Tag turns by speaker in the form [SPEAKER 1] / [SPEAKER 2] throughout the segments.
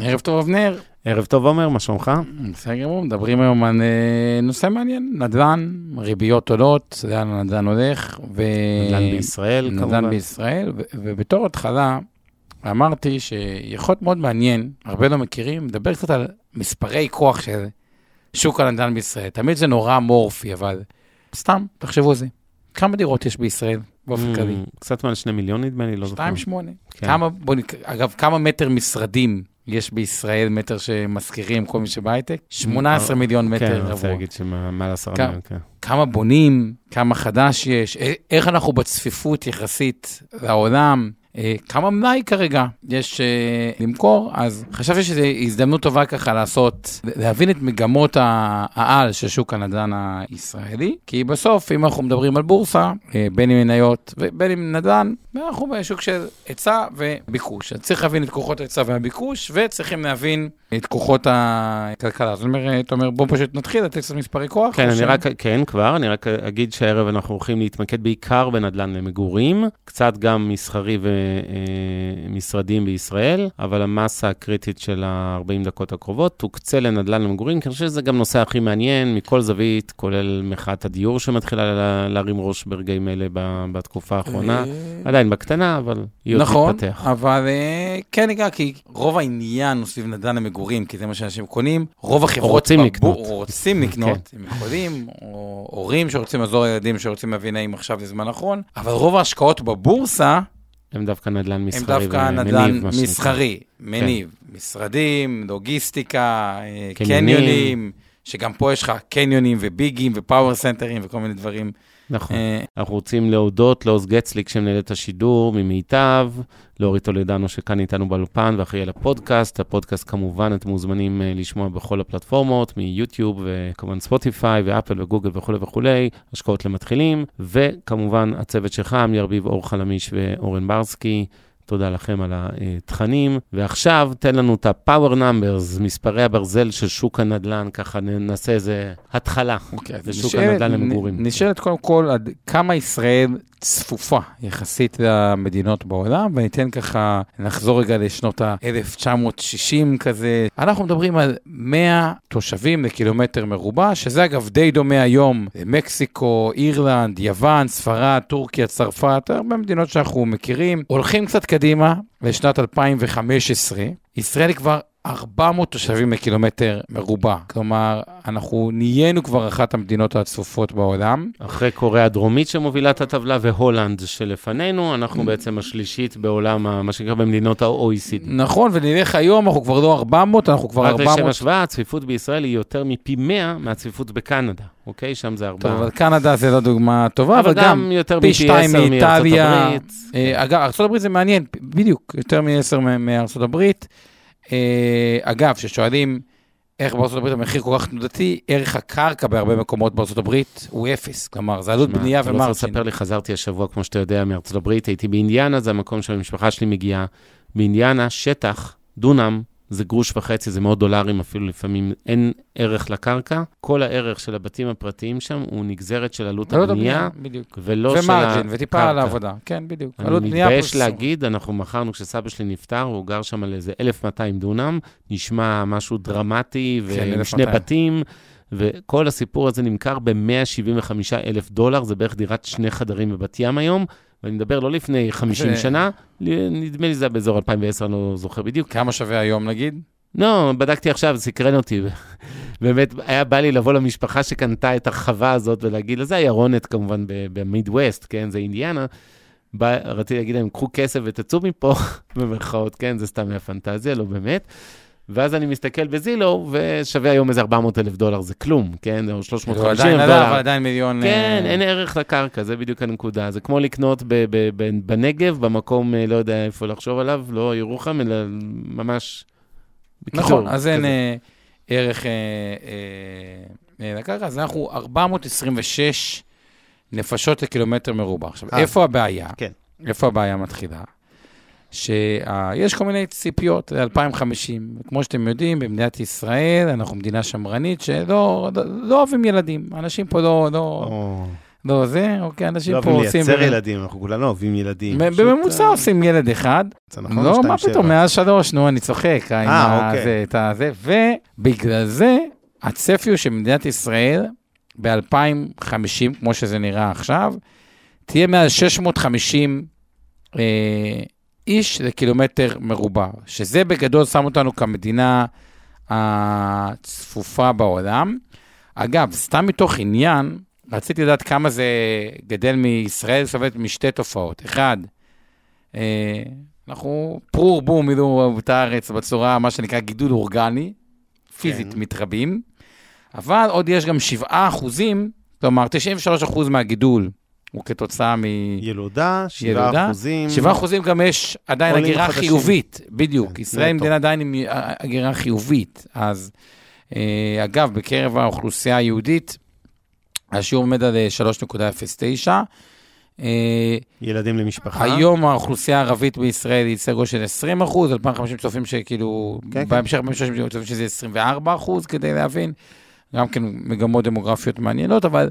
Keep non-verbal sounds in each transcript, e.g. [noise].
[SPEAKER 1] ערב טוב, אבנר.
[SPEAKER 2] ערב טוב, עומר, מה שלומך?
[SPEAKER 1] בסדר גמור, מדברים היום על אה, נושא מעניין, נדל"ן, ריביות עולות, לאן הנדל"ן הולך. ו...
[SPEAKER 2] נדל"ן בישראל,
[SPEAKER 1] נדל"ן
[SPEAKER 2] כמובן.
[SPEAKER 1] בישראל, ו- ובתור התחלה אמרתי שיכול להיות מאוד מעניין, הרבה לא מכירים, לדבר קצת על מספרי כוח של שוק הנדל"ן בישראל. תמיד זה נורא אמורפי, אבל סתם, תחשבו על זה. כמה דירות יש בישראל באופן
[SPEAKER 2] Mm,
[SPEAKER 1] כללי?
[SPEAKER 2] קצת מעל שני מיליון נדמה לי, לא זוכר.
[SPEAKER 1] 2.8.
[SPEAKER 2] כן.
[SPEAKER 1] כמה, בוא. אגב, כמה מטר משרדים יש בישראל, מטר שמזכירים כל מי שבהייטק? 18 מיליון
[SPEAKER 2] כן,
[SPEAKER 1] מטר
[SPEAKER 2] אני רוצה
[SPEAKER 1] רבוע.
[SPEAKER 2] להגיד שמעל עשרה
[SPEAKER 1] כמה?
[SPEAKER 2] מיליון, כן.
[SPEAKER 1] כמה בונים, כמה חדש יש, א- איך אנחנו בצפיפות יחסית לעולם, אה, כמה מלאי כרגע יש אה, למכור, אז חשבתי שזו הזדמנות טובה ככה לעשות, להבין את מגמות העל של שוק הנדל"ן הישראלי, כי בסוף, אם אנחנו מדברים על בורסה, אה, בין אם מניות ובין אם נדל"ן, אנחנו בשוק של היצע וביקוש. אז צריך להבין את כוחות ההיצע והביקוש, וצריכים להבין את כוחות הכלכלה. זאת אומרת, אתה אומר, בוא פשוט נתחיל לתת קצת מספרי כוח.
[SPEAKER 2] כן, אני
[SPEAKER 1] ש-
[SPEAKER 2] רק, כן, כבר, אני רק אגיד שהערב אנחנו הולכים להתמקד בעיקר בנדל"ן למגורים, קצת גם מסחרי ומשרדים בישראל, אבל המסה הקריטית של ה-40 דקות הקרובות תוקצה לנדל"ן למגורים, כי אני חושב שזה גם נושא הכי מעניין מכל זווית, כולל מחאת הדיור שמתחילה לה- להרים ראש ברגעים אלה ב- בתקופה האחרונה.
[SPEAKER 1] אה,
[SPEAKER 2] עדיין בקטנה, אבל היא עוד
[SPEAKER 1] נכון,
[SPEAKER 2] תתפתח.
[SPEAKER 1] אבל אה, כן ניגע, כי רוב העניין הוא סביב נדל"ן למגורים, כי זה מה שאנשים קונים. רוב החברות...
[SPEAKER 2] רוצים
[SPEAKER 1] בבור-
[SPEAKER 2] לקנות.
[SPEAKER 1] או רוצים [laughs] לקנות, הם יכולים, או הורים שרוצים לעזור לילדים שרוצים להבין האם עכשיו זה זמן נכון, אבל רוב ההשקעות בבורסה
[SPEAKER 2] הם דווקא נדל"ן
[SPEAKER 1] הם
[SPEAKER 2] מסחרי
[SPEAKER 1] דווקא
[SPEAKER 2] ומניב,
[SPEAKER 1] נדל"ן. מסחרי, מניב, משרדים, לוגיסטיקה, אה,
[SPEAKER 2] קניונים.
[SPEAKER 1] קניונים, שגם פה יש לך קניונים וביגים ופאוור סנטרים וכל מיני דברים.
[SPEAKER 2] נכון.
[SPEAKER 1] אה,
[SPEAKER 2] אנחנו רוצים להודות לעוז גצליק שמנהל את השידור ממיטב, לאורית טולדנו שכאן איתנו באולפן ואחראי על הפודקאסט. הפודקאסט כמובן אתם מוזמנים אה, לשמוע בכל הפלטפורמות, מיוטיוב וכמובן ספוטיפיי ואפל וגוגל וכולי וכולי, השקעות למתחילים, וכמובן הצוות שלך, עמי ארביב, אור חלמיש ואורן ברסקי. תודה לכם על התכנים. ועכשיו תן לנו את ה-power numbers, מספרי הברזל של שוק הנדל"ן, ככה נעשה איזה התחלה.
[SPEAKER 1] אוקיי, אז
[SPEAKER 2] לשוק
[SPEAKER 1] נשאלת-
[SPEAKER 2] הנדל"ן למגורים.
[SPEAKER 1] נשאלת קודם כל עד כמה ישראל צפופה יחסית למדינות בעולם, וניתן ככה, נחזור רגע לשנות ה-1960 כזה. אנחנו מדברים על 100 תושבים לקילומטר מרובע, שזה אגב די דומה היום למקסיקו, אירלנד, יוון, ספרד, טורקיה, צרפת, הרבה מדינות שאנחנו מכירים. הולכים קצת קדימה לשנת 2015, ישראל כבר 400 תושבים לקילומטר מרובע. כלומר, אנחנו נהיינו כבר אחת המדינות הצפופות בעולם.
[SPEAKER 2] אחרי קוריאה הדרומית שמובילה את הטבלה והולנד שלפנינו, אנחנו בעצם השלישית בעולם, מה שנקרא במדינות ה-OECD.
[SPEAKER 1] נכון, ונלך היום, אנחנו כבר לא 400, אנחנו כבר
[SPEAKER 2] רק לשם
[SPEAKER 1] 400.
[SPEAKER 2] השוואה, הצפיפות בישראל היא יותר מפי 100 מהצפיפות בקנדה, אוקיי? שם זה
[SPEAKER 1] טוב,
[SPEAKER 2] ארבעה.
[SPEAKER 1] אבל קנדה זה לא דוגמה טובה,
[SPEAKER 2] אבל
[SPEAKER 1] אבל גם,
[SPEAKER 2] גם
[SPEAKER 1] פי
[SPEAKER 2] מפי
[SPEAKER 1] שתיים
[SPEAKER 2] 10 מארצות
[SPEAKER 1] מאיטליה.
[SPEAKER 2] הברית.
[SPEAKER 1] אה, אגב, ארה"ב זה מעניין, בדיוק, יותר מ-10 מארצות הברית. אה, אגב, כששואלים איך הברית המחיר כל כך תנודתי, ערך הקרקע בהרבה מקומות הברית הוא אפס. כלומר, זה עלות בנייה
[SPEAKER 2] אתה לא צריך
[SPEAKER 1] ומרצ'ין.
[SPEAKER 2] לספר לי, חזרתי השבוע, כמו שאתה יודע, מארצות הברית, הייתי באינדיאנה, זה המקום שהמשפחה שלי מגיעה. באינדיאנה, שטח, דונם, זה גרוש וחצי, זה מאות דולרים אפילו לפעמים, אין ערך לקרקע. כל הערך של הבתים הפרטיים שם הוא נגזרת של עלות
[SPEAKER 1] עלות
[SPEAKER 2] הבנייה,
[SPEAKER 1] בדיוק.
[SPEAKER 2] ולא של הקרקע.
[SPEAKER 1] ומרג'ין, וטיפה על העבודה. כן, בדיוק.
[SPEAKER 2] אני
[SPEAKER 1] עלות בנייה
[SPEAKER 2] מתבייש
[SPEAKER 1] פלוס-
[SPEAKER 2] להגיד, אנחנו מכרנו כשסבא שלי נפטר, הוא גר שם על איזה 1,200 דונם, נשמע משהו דרמטי,
[SPEAKER 1] כן,
[SPEAKER 2] ועם
[SPEAKER 1] 1,200.
[SPEAKER 2] שני בתים, וכל הסיפור הזה נמכר ב-175 אלף דולר, זה בערך דירת שני חדרים בבת ים היום, ואני מדבר לא לפני 50
[SPEAKER 1] זה-
[SPEAKER 2] שנה, נדמה לי זה היה באזור 2010, אני לא זוכר בדיוק.
[SPEAKER 1] כמה שווה היום נגיד?
[SPEAKER 2] לא, בדקתי עכשיו, סקרן אותי. [laughs] באמת, היה בא לי לבוא למשפחה שקנתה את הרחבה הזאת ולהגיד, זה הירונת כמובן במידווסט, כן, זה אינדיאנה. בא, רציתי להגיד להם, קחו כסף ותצאו מפה, [laughs] במרכאות, כן, זה סתם מהפנטזיה, לא באמת. ואז אני מסתכל בזילו, ושווה היום איזה 400 אלף דולר, זה כלום, כן, או
[SPEAKER 1] כאילו,
[SPEAKER 2] 350
[SPEAKER 1] עדיין
[SPEAKER 2] אלף
[SPEAKER 1] עלה,
[SPEAKER 2] דולר.
[SPEAKER 1] אבל עדיין מיליון...
[SPEAKER 2] כן,
[SPEAKER 1] אה,
[SPEAKER 2] אין ערך לקרקע, זה בדיוק הנקודה. זה כמו לקנות בנגב, במקום, אה, לא יודע איפה לחשוב עליו, לא ירוחם, אלא ממש...
[SPEAKER 1] נכון, אז אין. אה, ערך לקרקע, אז אנחנו 426 נפשות לקילומטר מרובע. עכשיו. איפה הבעיה?
[SPEAKER 2] כן.
[SPEAKER 1] איפה הבעיה מתחילה? שיש כל מיני ציפיות ל-2050. כמו שאתם יודעים, במדינת ישראל אנחנו מדינה שמרנית שלא לא, לא אוהבים ילדים. אנשים פה לא, לא, לא, זה, אוקיי, אנשים
[SPEAKER 2] לא
[SPEAKER 1] פה
[SPEAKER 2] אוהבים
[SPEAKER 1] עושים...
[SPEAKER 2] לייצר
[SPEAKER 1] באמת-
[SPEAKER 2] ילדים, אנחנו כולנו אוהבים ילדים.
[SPEAKER 1] בממוצע
[SPEAKER 2] אה,
[SPEAKER 1] עושים ילד אחד.
[SPEAKER 2] זה נכון,
[SPEAKER 1] לא, מה. פתאום, מאז שלוש, נו, אני צוחק.
[SPEAKER 2] אה,
[SPEAKER 1] ה-
[SPEAKER 2] אוקיי.
[SPEAKER 1] זה, את הזה, ובגלל זה, הצפי הוא שמדינת ישראל, ב-2050, כמו שזה נראה עכשיו, תהיה מעל 650 אה, איש לקילומטר מרובע, שזה בגדול שם אותנו כמדינה הצפופה בעולם. אגב, סתם מתוך עניין, רציתי לדעת כמה זה גדל מישראל, סובלת משתי תופעות. אחד, אה, אנחנו פרו ורבו מילאו את הארץ בצורה, מה שנקרא גידול אורגני, פיזית
[SPEAKER 2] כן.
[SPEAKER 1] מתרבים, אבל עוד יש גם 7 אחוזים, כלומר 93 אחוז מהגידול הוא כתוצאה מ...
[SPEAKER 2] ילודה, 7
[SPEAKER 1] ילודה,
[SPEAKER 2] אחוזים.
[SPEAKER 1] 7 אחוזים גם יש עדיין הגירה
[SPEAKER 2] חדשים.
[SPEAKER 1] חיובית, בדיוק.
[SPEAKER 2] כן,
[SPEAKER 1] ישראל היא. מדינה עדיין עם הגירה חיובית. אז אה, אגב, בקרב האוכלוסייה היהודית, השיעור עומד על אה, 3.09. אה,
[SPEAKER 2] ילדים למשפחה.
[SPEAKER 1] היום האוכלוסייה הערבית בישראל היא סדר גודל של 20 אחוז, 2050 צופים שכאילו,
[SPEAKER 2] כן, כן.
[SPEAKER 1] בהמשך ב-2030 צופים שזה 24 אחוז, כדי להבין. גם כן מגמות דמוגרפיות מעניינות, אבל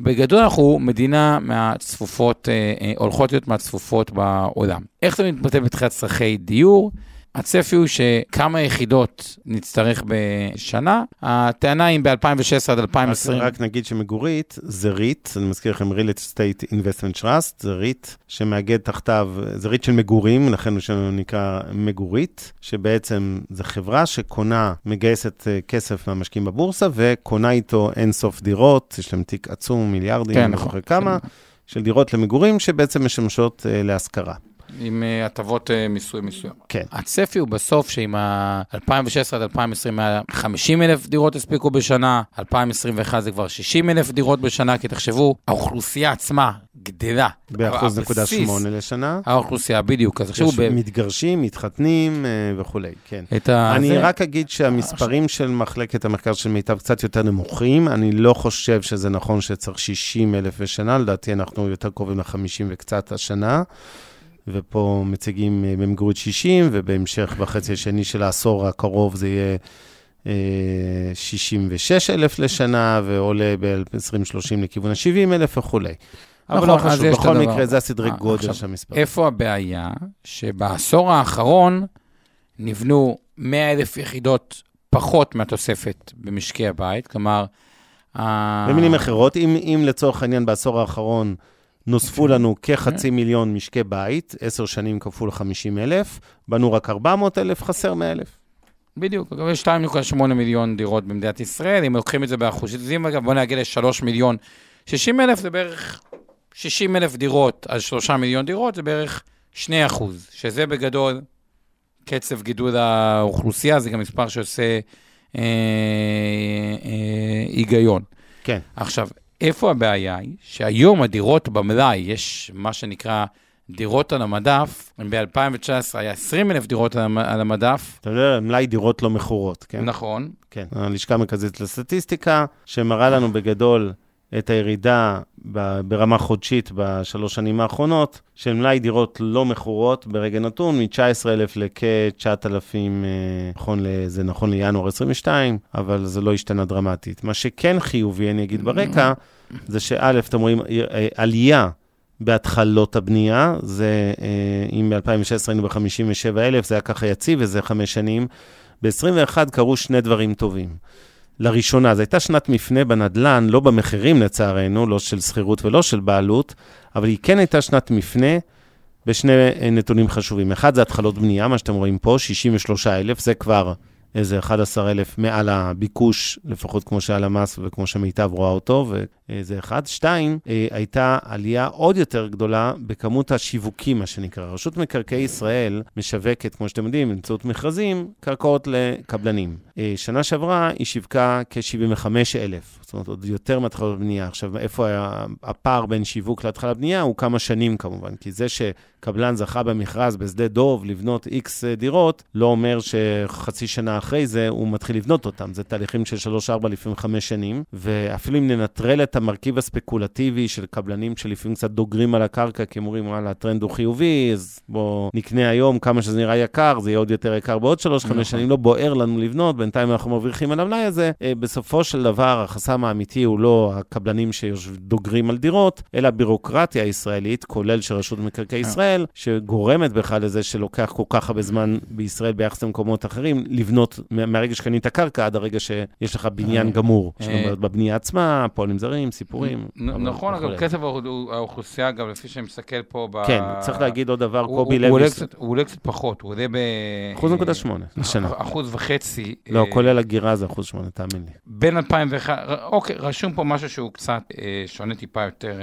[SPEAKER 1] בגדול אנחנו מדינה מהצפופות, אה, אה, הולכות להיות מהצפופות בעולם. איך זה מתבטא בתחילת צרכי דיור? הצפי הוא שכמה יחידות נצטרך בשנה. הטענה היא ב-2016 עד 2020.
[SPEAKER 2] רק, רק נגיד שמגורית זה ריט, אני מזכיר לכם real estate investment trust, זה ריט שמאגד תחתיו, זה ריט של מגורים, לכן הוא שלנו נקרא מגורית, שבעצם זו חברה שקונה, מגייסת אה, כסף מהמשקיעים בבורסה וקונה איתו אינסוף דירות, יש להם תיק עצום, מיליארדים,
[SPEAKER 1] כן,
[SPEAKER 2] אני לא
[SPEAKER 1] נכון.
[SPEAKER 2] זוכר כמה, של דירות למגורים שבעצם משמשות אה, להשכרה.
[SPEAKER 1] עם אה, הטבות אה, מיסוי מסוים.
[SPEAKER 2] כן.
[SPEAKER 1] הצפי הוא בסוף שעם ה-2016 עד 2020 היה 50 אלף דירות הספיקו בשנה, 2021 זה כבר 60 אלף דירות בשנה, כי תחשבו, האוכלוסייה עצמה גדלה.
[SPEAKER 2] באחוז נקודה שמונה לשנה.
[SPEAKER 1] האוכלוסייה, בדיוק. אז תחשבו, ב-
[SPEAKER 2] מתגרשים, מתחתנים אה, וכולי, כן.
[SPEAKER 1] ה...
[SPEAKER 2] אני
[SPEAKER 1] זה-
[SPEAKER 2] רק אגיד שהמספרים של מחלקת המחקר של מיטב קצת יותר נמוכים. אני לא חושב שזה נכון שצריך 60 אלף בשנה, לדעתי אנחנו יותר קרובים ל-50 וקצת השנה. ופה מציגים אה, במגורית 60, ובהמשך בחצי השני של העשור הקרוב זה יהיה אה, 66 אלף לשנה, ועולה ב-2030 לכיוון ה-70 אלף וכולי. אבל
[SPEAKER 1] נכון,
[SPEAKER 2] לא חשוב, בכל
[SPEAKER 1] הדבר.
[SPEAKER 2] מקרה זה הסדרי
[SPEAKER 1] אה,
[SPEAKER 2] גודל של המספר.
[SPEAKER 1] איפה הבעיה? שבעשור האחרון נבנו 100 אלף יחידות פחות מהתוספת במשקי הבית, כלומר...
[SPEAKER 2] במילים אחרות, אם, אם לצורך העניין בעשור האחרון נוספו לנו כחצי מיליון משקי בית, עשר שנים כפול 50 אלף, בנו רק 400 אלף, חסר 100 אלף.
[SPEAKER 1] בדיוק, אגב, יש 2.8 מיליון דירות במדינת ישראל, אם לוקחים את זה באחוזים, אגב, בוא נגיע ל-3 מיליון 60 אלף, זה בערך 60 אלף דירות על 3 מיליון דירות, זה בערך 2 אחוז, שזה בגדול קצב גידול האוכלוסייה, זה גם מספר שעושה אה, אה, היגיון.
[SPEAKER 2] כן.
[SPEAKER 1] עכשיו, איפה הבעיה היא? שהיום הדירות במלאי, יש מה שנקרא דירות על המדף, ב-2019 היה 20 אלף דירות על המ- על המדף,
[SPEAKER 2] אתה יודע, מלאי דירות לא מכורות, כן?
[SPEAKER 1] נכון,
[SPEAKER 2] כן. הלשכה המרכזית לסטטיסטיקה, שמראה לנו בגדול את הירידה ברמה חודשית בשלוש שנים האחרונות, של מלאי דירות לא מכורות ברגע נתון, מ-19,000 לכ-9,000, נכון, ל- זה נכון לינואר 22, אבל זה לא השתנה דרמטית. מה שכן חיובי, אני אגיד ברקע, זה שא', אתם רואים אה, עלייה בהתחלות הבנייה, זה, אה, אם ב-2016 היינו ב-57,000, זה היה ככה יציב, וזה חמש שנים. ב-21 קרו שני דברים טובים. לראשונה, זו הייתה שנת מפנה בנדל"ן, לא במחירים לצערנו, לא של שכירות ולא של בעלות, אבל היא כן הייתה שנת מפנה בשני אה, נתונים חשובים. אחד זה התחלות בנייה, מה שאתם רואים פה, 63,000, זה כבר איזה 11,000 מעל הביקוש, לפחות כמו שהלמ"ס וכמו שמיטב רואה אותו, וזה אחד. שתיים, אה, הייתה עלייה עוד יותר גדולה בכמות השיווקים, מה שנקרא. רשות מקרקעי ישראל משווקת, כמו שאתם יודעים, באמצעות מכרזים, קרקעות לקבלנים. אה, שנה שעברה היא שיווקה כ-75,000, זאת אומרת, עוד יותר מהתחלות בנייה. עכשיו, איפה היה הפער בין שיווק להתחלת בנייה? הוא כמה שנים כמובן, כי זה שקבלן זכה במכרז בשדה דוב לבנות איקס דירות, לא אומר שחצי שנה אחרי זה הוא מתחיל לבנות אותם. זה תהליכים של 3-4, לפעמים 5 שנים, ואפילו אם ננטרל את המרכיב הספקולטיבי של קבלנים שלפעמים קצת דוגרים על הקרקע, כי הם אומרים, וואלה, הטרנד הוא חיובי, אז בואו נקנה היום כמה שזה נראה יקר, זה יהיה עוד יותר יקר בעוד 3-5
[SPEAKER 1] נכון.
[SPEAKER 2] שנים, לא בוער לנו לבנות, בינתיים אנחנו מרוויחים על המלאי הזה. אה, בסופו של דבר, החסם האמיתי הוא לא הקבלנים שדוגרים על דירות, אלא הבירוקרטיה הישראלית, כולל של רשות מקרקעי ישראל, שגורמת בכלל לזה שלוקח כל כך הרבה זמן בישראל ביחס למקומות אחרים, לבנות מהרגע שקנית קרקע עד הרגע שיש לך בניין גמור. זאת אומרת, בבנייה עצמה, פועלים זרים, סיפורים.
[SPEAKER 1] נכון, אגב, קצב האוכלוסייה, אגב, לפי שאני מסתכל פה ב...
[SPEAKER 2] כן, צריך להגיד עוד דבר, קובי לוי...
[SPEAKER 1] הוא עולה קצת פחות, הוא עולה ב...
[SPEAKER 2] אחוז נקודה שמונה, לשנה.
[SPEAKER 1] אחוז וחצי.
[SPEAKER 2] לא, כולל הגירה זה אחוז שמונה, תאמין לי.
[SPEAKER 1] בין 2001, אוקיי, רשום פה משהו שהוא קצת שונה טיפה יותר...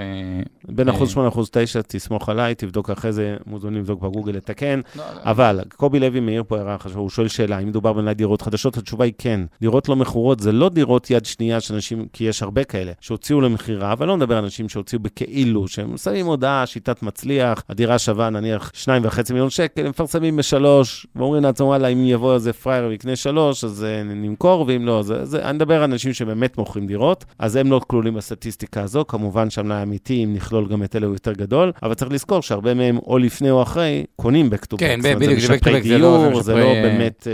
[SPEAKER 2] בין אחוז שמונה, אחוז תשע, תסמוך עליי, תבדוק אחרי זה, מוזמנים לבדוק בגוגל, לתקן. לא, לא. אבל קובי לוי מעיר פה הערה חשובה, הוא שואל שאלה, האם מדובר במלאי דירות חדשות? התשובה היא כן. דירות לא מכורות זה לא דירות יד שנייה של אנשים, כי יש הרבה כאלה, שהוציאו למכירה, אבל לא נדבר על אנשים שהוציאו בכאילו, שהם שמים הודעה, שיטת מצליח, הדירה שווה נניח 2.5 מיליון שקל, הם מפרסמים בשלוש, ואומרים לעצמם, וואלה, אם יבוא איזה פראייר ויקנה שלוש, אז uh, נמכור, ואם לא, אז זה, אני מדבר על אנשים שבאמת מוכרים דירות, אז הם לא כלולים בסטטיסטיקה הזו, כמובן שהמלאי האמיתי, אם נכלול גם את אלה, הוא יותר גדול, אבל צריך לזכור שהרבה מהם, או לפני או אחרי, קונים back to back.
[SPEAKER 1] כן, בדיוק, זה back to back, זה לא...
[SPEAKER 2] זה לא באמת...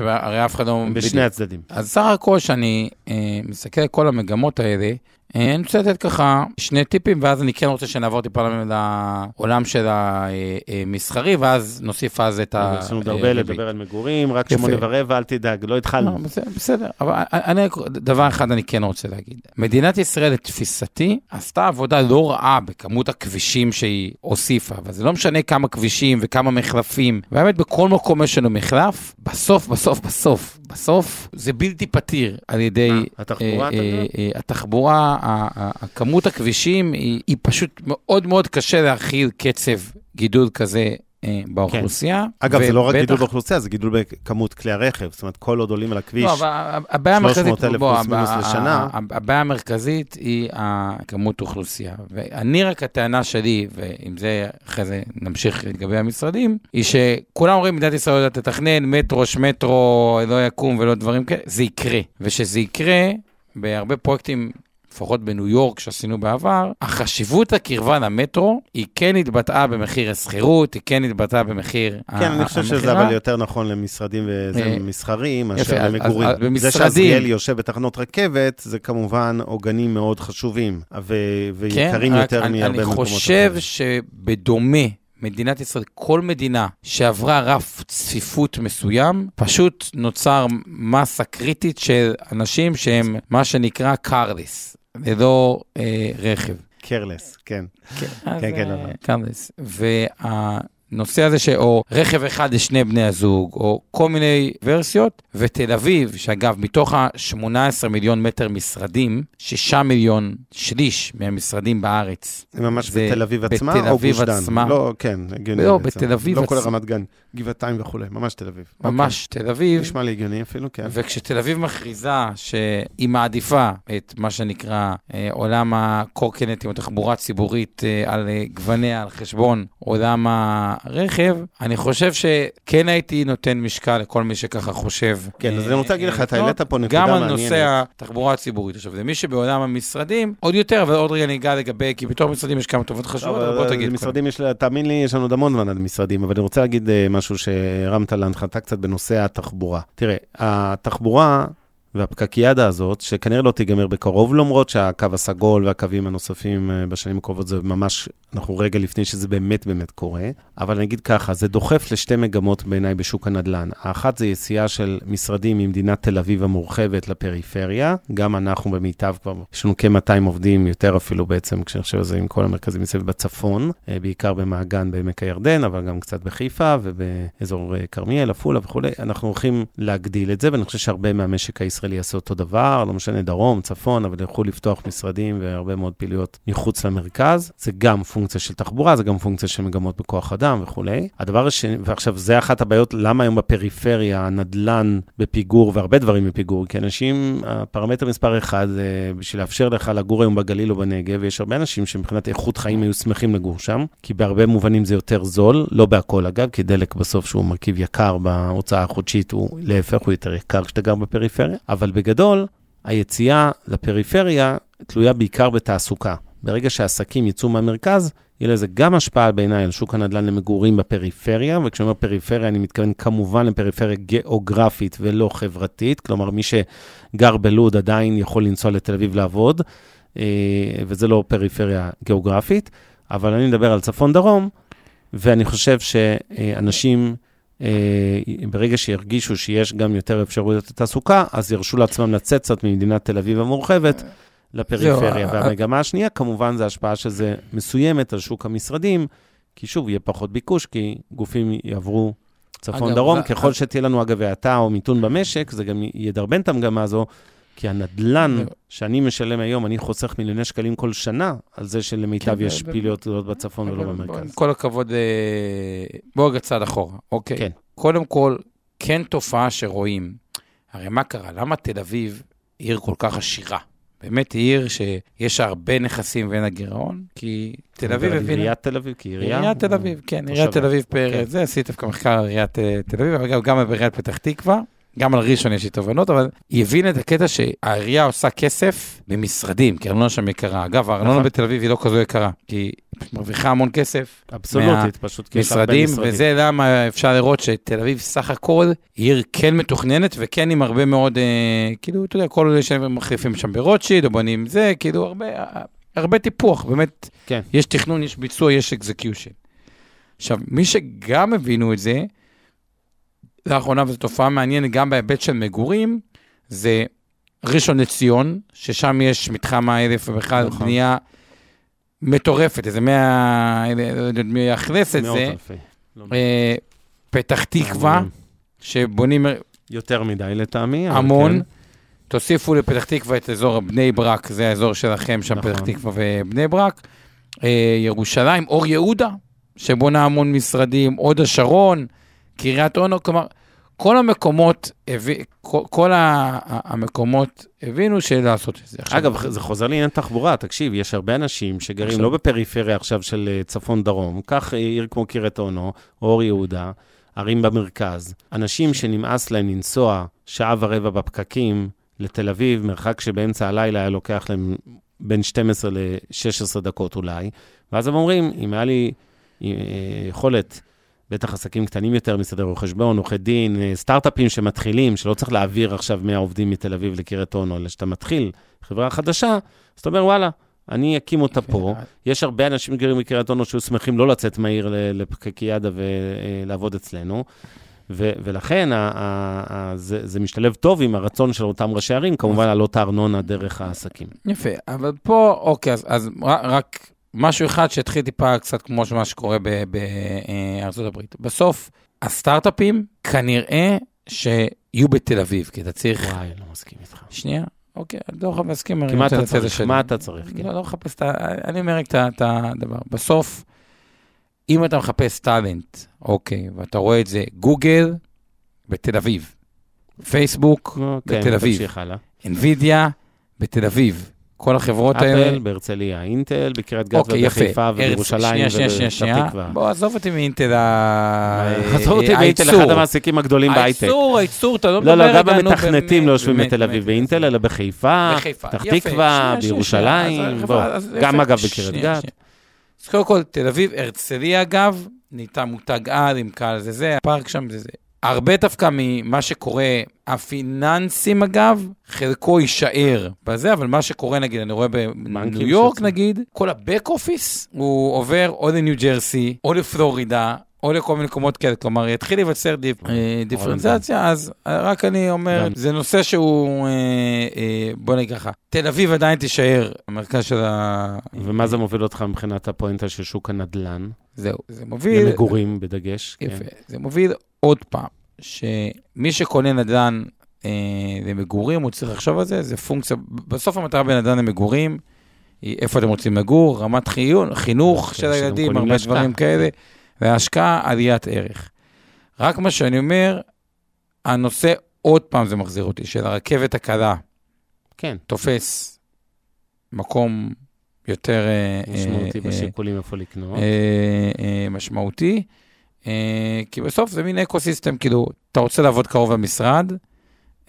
[SPEAKER 1] אה, הרי אף אחד לא...
[SPEAKER 2] בשני הצדדים.
[SPEAKER 1] אז סך הכל, שאני אה, מסתכל על כל המגמות האלה, אני רוצה לתת ככה שני טיפים, ואז אני כן רוצה שנעבור טיפה לעולם של המסחרי, ואז נוסיף אז את
[SPEAKER 2] ה... יש לנו עוד הרבה לדבר על מגורים, רק שמונה ורבע, אל תדאג, לא התחלנו.
[SPEAKER 1] לא, בסדר, אבל אני, דבר אחד אני כן רוצה להגיד. מדינת ישראל, לתפיסתי, עשתה עבודה לא רעה בכמות הכבישים שהיא הוסיפה, אבל זה לא משנה כמה כבישים וכמה מחלפים, והאמת, בכל מקום יש לנו מחלף, בסוף, בסוף, בסוף, בסוף זה בלתי פתיר על ידי...
[SPEAKER 2] התחבורה, אתה יודע?
[SPEAKER 1] התחבורה, כמות הכבישים היא, פשוט מאוד מאוד קשה להכיל קצב גידול כזה אה, באוכלוסייה.
[SPEAKER 2] כן. אגב, זה לא רק גידול באוכלוסייה, זה גידול בכמות כלי הרכב. זאת אומרת, כל עוד עולים על הכביש, לא, הבעיה 300 אלף פלוס מינוס לשנה.
[SPEAKER 1] הבעיה המרכזית היא הכמות אוכלוסייה. ואני רק, הטענה שלי, ועם זה אחרי זה נמשיך לגבי המשרדים, היא שכולם אומרים, מדינת ישראל יודעת לתכנן, מטרו, שמטרו, לא יקום ולא דברים כאלה, זה יקרה. ושזה יקרה, בהרבה פרויקטים לפחות בניו יורק שעשינו בעבר, החשיבות הקרבה למטרו היא כן התבטאה במחיר השכירות, היא כן התבטאה במחיר
[SPEAKER 2] המכירה. כן, אני חושב שזה אבל יותר נכון למשרדים ומסחרים מאשר למגורים. זה שעזריאלי יושב בתחנות רכבת, זה כמובן עוגנים מאוד חשובים, ויקרים יותר מהרבה מקומות
[SPEAKER 1] אחרים. אני חושב שבדומה מדינת ישראל, כל מדינה שעברה רף צפיפות מסוים, פשוט נוצר מסה קריטית של אנשים שהם מה שנקרא קרלס. ללא אה, רכב.
[SPEAKER 2] קרלס, כן.
[SPEAKER 1] כן, כן, כן. קרלס. וה... נושא הזה שאו רכב אחד לשני בני הזוג, או כל מיני ורסיות, ותל אביב, שאגב, מתוך ה-18 מיליון מטר משרדים, 6 מיליון, שליש מהמשרדים בארץ.
[SPEAKER 2] זה ממש זה בתל אביב עצמה בתל או גוש דן? לא, כן, הגיוני.
[SPEAKER 1] לא, בתל אביב
[SPEAKER 2] עצמה. לא כל רמת גן, גבעתיים וכולי, ממש תל אביב.
[SPEAKER 1] ממש אוקיי. תל אביב.
[SPEAKER 2] נשמע לי הגיוני אפילו, כן.
[SPEAKER 1] וכשתל אביב מכריזה שהיא מעדיפה את מה שנקרא אה, עולם הקורקינטים, או תחבורה ציבורית אה, על אה, גווניה, על חשבון עולם ה... רכב, אני חושב שכן הייתי נותן משקל לכל מי שככה חושב.
[SPEAKER 2] כן, אז אני רוצה להגיד לך, אתה העלית פה נקודה מעניינת.
[SPEAKER 1] גם על נושא התחבורה הציבורית. עכשיו, זה מי שבעולם המשרדים, עוד יותר, אבל עוד רגע ניגע לגבי, כי בתור משרדים יש כמה טובות חשובות, אבל בוא תגיד.
[SPEAKER 2] משרדים יש, תאמין לי, יש לנו עוד המון זמן על משרדים, אבל אני רוצה להגיד אה, משהו שהרמת להנחתה קצת בנושא התחבורה. תראה, התחבורה... והפקקיאדה הזאת, שכנראה לא תיגמר בקרוב, למרות שהקו הסגול והקווים הנוספים אה, בשנים הקרובות זה ממש, אנחנו רגע לפני שזה באמת באמת קורה. אבל אני אגיד ככה, זה דוחף לשתי מגמות בעיניי בשוק הנדל"ן. האחת זה יציאה של משרדים ממדינת תל אביב המורחבת לפריפריה. גם אנחנו במיטב כבר, יש לנו כ-200 עובדים, יותר אפילו בעצם, כשאני חושב על זה עם כל המרכזים מסביב בצפון, אה, בעיקר במעגן בעמק הירדן, אבל גם קצת בחיפה ובאזור אה, כרמיאל, עפולה וכולי. אנחנו הולכים להגדיל את זה, ואני חושב שהרבה מהמשק הישראלי הישראלי יעשה אותו דבר, לא משנה דרום, צפון, אבל ילכו לפתוח משרדים והרבה מאוד פעילויות מחוץ למרכז. זה גם פונקציה של תחבורה, זה גם פונקציה של מגמות בכוח אדם וכולי. הדבר השני, ועכשיו, זה אחת הבעיות, למה היום בפריפריה הנדלן בפיגור והרבה דברים בפיגור? כי אנשים, הפרמטר מספר אחד זה בשביל לאפשר לך לגור היום בגליל או בנגב, ויש הרבה אנשים שמבחינת איכות חיים היו שמחים לגור שם, כי בהרבה מובנים זה יותר זול, לא בהכל אגב, כי דלק בסוף שהוא מרכיב יקר בהוצאה החודשית, הוא להפך, הוא יותר יקר כשאתה גר בפריפריה, אבל בגדול, היציאה לפריפריה תלויה בעיקר בתעסוקה. ברגע שעסקים יצאו מהמרכז, יהיה לזה גם השפעה בעיניי על שוק הנדל"ן למגורים בפריפריה, וכשאני אומר פריפריה, אני מתכוון כמובן לפריפריה גיאוגרפית ולא חברתית, כלומר, מי שגר בלוד עדיין יכול לנסוע לתל אביב לעבוד, אה, וזה לא פריפריה גיאוגרפית, אבל אני מדבר על צפון-דרום, ואני חושב שאנשים... אה, ברגע שירגישו שיש גם יותר אפשרויות לתעסוקה, אז ירשו לעצמם לצאת קצת ממדינת תל אביב המורחבת לפריפריה. והמגמה השנייה, כמובן, זה השפעה של זה מסוימת על שוק המשרדים, כי שוב, יהיה פחות ביקוש, כי גופים יעברו צפון-דרום.
[SPEAKER 1] אגב,
[SPEAKER 2] ככל שתהיה לנו, אגב, האטה או מיתון במשק, זה גם ידרבן את המגמה הזו, כי הנדלן. שאני משלם היום, אני חוסך מיליוני שקלים כל שנה על זה שלמיטב
[SPEAKER 1] כן,
[SPEAKER 2] יש פעילויות גדולות בצפון ולא
[SPEAKER 1] בוא, עם
[SPEAKER 2] במרכז.
[SPEAKER 1] כל הכבוד, אה, בוא רגע צעד אחורה, אוקיי?
[SPEAKER 2] כן.
[SPEAKER 1] קודם כל, כן תופעה שרואים. הרי מה קרה? למה תל אביב עיר כל כך עשירה? באמת היא עיר שיש הרבה נכסים ואין לה גירעון? כי תל אביב הבינה...
[SPEAKER 2] עיריית תל אביב, כי עירייה...
[SPEAKER 1] עיריית תל אביב, כן. עיריית תל אביב פר...
[SPEAKER 2] כן.
[SPEAKER 1] זה, עשית דווקא מחקר על עיריית אה, תל אביב, אבל גם- גם בעיריית פתח תקווה, גם על ראשון יש לי תובנות, אבל היא הבינה את הקטע שהעירייה עושה כסף במשרדים, כי הארנונה שם יקרה. אגב, הארנונה
[SPEAKER 2] נכון.
[SPEAKER 1] בתל אביב היא לא כזו יקרה, כי היא מרוויחה המון כסף,
[SPEAKER 2] אבסולוטית, פשוט כי יש הרבה
[SPEAKER 1] משרדים,
[SPEAKER 2] משרדים.
[SPEAKER 1] וזה למה אפשר לראות שתל אביב סך הכל היא עיר כן מתוכננת וכן עם הרבה מאוד, אה, כאילו, אתה יודע, כל אלה שמחליפים שם ברוטשילד או בונים זה, כאילו, הרבה, הרבה טיפוח, באמת,
[SPEAKER 2] כן.
[SPEAKER 1] יש תכנון, יש ביצוע, יש אקזקיושן. עכשיו, מי שגם הבינו את זה, לאחרונה, וזו תופעה מעניינת גם בהיבט של מגורים, זה ראשון לציון, ששם יש מתחם האלף ובכלל
[SPEAKER 2] נכון.
[SPEAKER 1] בנייה מטורפת, איזה מאה, לא יודע מי יאכלס את
[SPEAKER 2] מאות
[SPEAKER 1] זה.
[SPEAKER 2] אלפי. לא
[SPEAKER 1] אה, פתח תקווה. שבונים
[SPEAKER 2] יותר מדי לטעמי.
[SPEAKER 1] המון.
[SPEAKER 2] כן.
[SPEAKER 1] תוסיפו לפתח תקווה את אזור בני ברק, זה האזור שלכם שם,
[SPEAKER 2] נכון.
[SPEAKER 1] פתח תקווה ובני ברק. אה, ירושלים, אור יהודה, שבונה המון משרדים, הוד השרון, קריית אונו, כלומר, כל המקומות, כל, המקומות הבינו שלעשות את זה.
[SPEAKER 2] אגב, זה חוזר לעניין תחבורה, תקשיב, יש הרבה אנשים שגרים לא בפריפריה עכשיו של אה, צפון-דרום, קח אה, עיר כמו קריית אונו, או אור יהודה, ערים במרכז. אנשים שנמאס להם לנסוע שעה ורבע בפקקים לתל אביב, מרחק שבאמצע הלילה היה לוקח להם בין 12 ל-16 דקות אולי, ואז הם אומרים, אם היה לי אה, יכולת... בטח עסקים קטנים יותר, מסדר רואי חשבון, עורכי דין, אה, סטארט-אפים שמתחילים, שלא צריך להעביר עכשיו 100 עובדים מתל אביב לקריית אונו, אלא שאתה מתחיל חברה חדשה, אז אתה אומר, וואלה, אני אקים אותה פה. יש הרבה אנשים גרים בקריית אונו שהיו שמחים לא לצאת מהעיר לפקקיאדה ולעבוד אצלנו. ו- ולכן ה- ה- ה- זה, זה משתלב טוב עם הרצון של אותם ראשי ערים, כמובן להעלות הארנונה דרך העסקים.
[SPEAKER 1] יפה, אבל פה, אוקיי, אז, אז רק משהו אחד שהתחיל טיפה קצת כמו מה שקורה בארצות הברית. בסוף, הסטארט-אפים כנראה שיהיו בתל אביב, כי אתה צריך...
[SPEAKER 2] וואי, לא מסכים איתך.
[SPEAKER 1] שנייה, אוקיי, אני לא מחפש להסכים. אני
[SPEAKER 2] כי מה אתה צריך? מה אתה צריך? כן.
[SPEAKER 1] לא, לא מחפש את ה... אני אומר רק את הדבר. בסוף, אם אתה מחפש טאלנט, אוקיי, ואתה רואה את זה, גוגל בתל אביב, פייסבוק,
[SPEAKER 2] כן,
[SPEAKER 1] בתל אביב. NVIDIA בתל אביב. כל החברות האלה...
[SPEAKER 2] אפל בהרצליה, אינטל בקריית גת
[SPEAKER 1] אוקיי, יפה.
[SPEAKER 2] ובחיפה ובירושלים
[SPEAKER 1] שנייה, שנייה, שנייה, שנייה.
[SPEAKER 2] תקווה.
[SPEAKER 1] בוא, עזוב אותי מאינטל ה... [laughs]
[SPEAKER 2] עזוב אותי
[SPEAKER 1] אה, הייצור.
[SPEAKER 2] אחד המעסיקים הגדולים בהייטק.
[SPEAKER 1] הייצור, הייצור, אתה לא
[SPEAKER 2] לא,
[SPEAKER 1] מדבר
[SPEAKER 2] לא, גם
[SPEAKER 1] רגע, נו,
[SPEAKER 2] המתכנתים לא יושבים בתל אביב. באינטל, אלא בחיפה. פתח תקווה, בירושלים. בוא, גם אגב בקריית גת.
[SPEAKER 1] אז קודם כל, תל אביב, הרצליה אגב, נהייתה מותג על עם קהל זה זה, הפארק שם זה זה. הרבה דווקא ממה שקורה, הפיננסים אגב, חלקו יישאר בזה, אבל מה שקורה נגיד, אני רואה בניו יורק
[SPEAKER 2] שיוצאים.
[SPEAKER 1] נגיד, כל ה back office, הוא עובר או לניו ג'רסי, או לפלורידה, או לכל מיני מקומות כאלה, כלומר, יתחיל להיווצר דיפ, אה, דיפרנציאציה, אז רק אני אומר. זה נושא שהוא, אה, אה, בוא נגיד ככה, תל אביב עדיין תישאר המרכז של ה...
[SPEAKER 2] ומה זה מוביל אותך מבחינת הפואנטה של שוק הנדל"ן?
[SPEAKER 1] זהו, זה מוביל...
[SPEAKER 2] למגורים בדגש. כן.
[SPEAKER 1] יפה. זה מוביל עוד פעם, שמי שקונה נדל"ן אה, למגורים, הוא צריך לחשוב על זה, זה פונקציה, בסוף המטרה בנדל"ן למגורים, היא איפה אתם רוצים לגור, רמת חיון, חינוך של הילדים, הרבה. דברים כאלה, וההשקעה, עליית ערך. רק מה שאני אומר, הנושא, עוד פעם זה מחזיר אותי, של הרכבת הקלה,
[SPEAKER 2] כן,
[SPEAKER 1] תופס מקום יותר... אה,
[SPEAKER 2] משמעותי
[SPEAKER 1] אה,
[SPEAKER 2] בשיקולים איפה לקנות.
[SPEAKER 1] אה, אה, משמעותי, אה, כי בסוף זה מין ecosystem, כאילו, אתה רוצה לעבוד קרוב למשרד,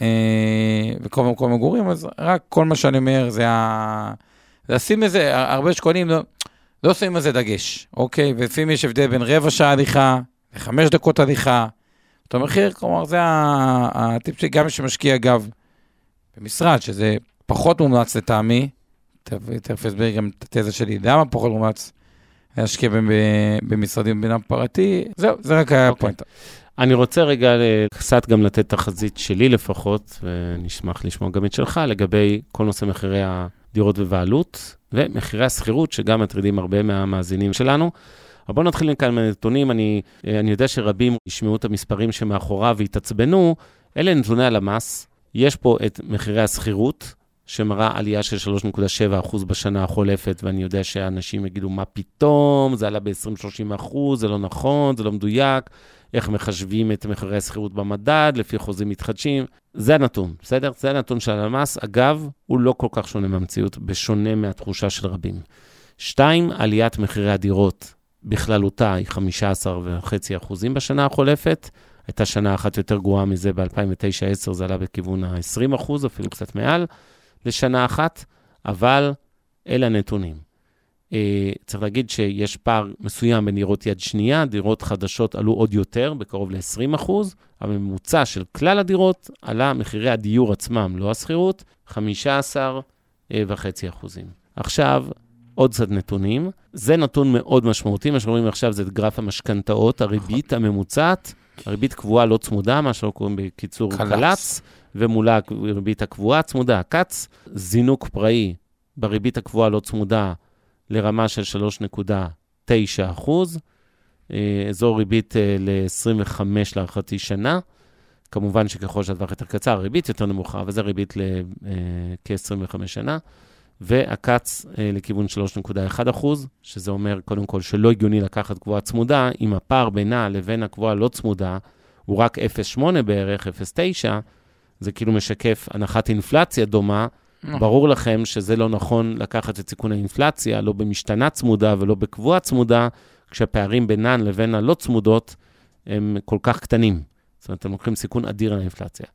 [SPEAKER 1] אה, וקרוב למקום מגורים, אז רק כל מה שאני אומר זה ה... לשים איזה, הרבה שקונים, לא, לא שמים על זה דגש, אוקיי? ולפעמים יש הבדל בין רבע שעה הליכה לחמש דקות הליכה. אותו מחיר, כלומר, זה הטיפ שלי, גם שמשקיע, אגב, במשרד, שזה פחות מומלץ לטעמי, תכף אסביר גם את התזה שלי, למה פחות מומלץ להשקיע במשרדים בינם פרטי, זהו, זה רק היה
[SPEAKER 2] אוקיי.
[SPEAKER 1] הפואנט.
[SPEAKER 2] אני רוצה רגע קצת גם לתת תחזית שלי לפחות, ונשמח לשמוע גם את שלך, לגבי כל נושא מחירי הדירות בבעלות ומחירי השכירות, שגם מטרידים הרבה מהמאזינים שלנו. אבל בואו נתחיל כאן מהנתונים. אני, אני יודע שרבים ישמעו את המספרים שמאחוריו ויתעצבנו. אלה נתוני הלמ"ס. יש פה את מחירי השכירות, שמראה עלייה של 3.7% בשנה החולפת, ואני יודע שאנשים יגידו, מה פתאום, זה עלה ב-20-30%, זה לא נכון, זה לא מדויק. איך מחשבים את מחירי השכירות במדד, לפי חוזים מתחדשים. זה הנתון, בסדר? זה הנתון של הלמ"ס. אגב, הוא לא כל כך שונה מהמציאות, בשונה מהתחושה של רבים. שתיים, עליית מחירי הדירות בכללותה היא 15.5% בשנה החולפת. הייתה שנה אחת יותר גרועה מזה, ב-2009-2010 זה עלה בכיוון ה-20%, אפילו קצת מעל, לשנה אחת, אבל אלה הנתונים. Uh, צריך להגיד שיש פער מסוים בין דירות יד שנייה, דירות חדשות עלו עוד יותר, בקרוב ל-20 אחוז, הממוצע של כלל הדירות עלה מחירי הדיור עצמם, לא השכירות, 15.5 אחוזים. עכשיו, עוד קצת נתונים. זה נתון מאוד משמעותי, מה שאומרים עכשיו זה גרף המשכנתאות, הריבית הממוצעת, הריבית קבועה לא צמודה, מה שאנחנו קוראים בקיצור
[SPEAKER 1] קל"צ.
[SPEAKER 2] קל"צ, ומולה הריבית הקבועה צמודה, ק"צ, זינוק פראי בריבית הקבועה לא צמודה לרמה של 3.9 אחוז, אה, אזור ריבית אה, ל-25 להערכתי שנה. כמובן שככל שהטווח יותר קצר, הריבית יותר נמוכה, אבל זה ריבית לכ-25 שנה. והקץ אה, לכיוון 3.1 אחוז, שזה אומר קודם כל שלא הגיוני לקחת קבועה צמודה, אם הפער בינה לבין הקבועה לא צמודה הוא רק 0.8 בערך, 0.9, זה כאילו משקף הנחת אינפלציה דומה, ברור לכם שזה לא נכון לקחת את סיכון האינפלציה, לא במשתנה צמודה ולא בקבועה צמודה, כשהפערים בינן לבין הלא צמודות הם כל כך קטנים. זאת אומרת, אתם לוקחים סיכון אדיר על האינפלציה.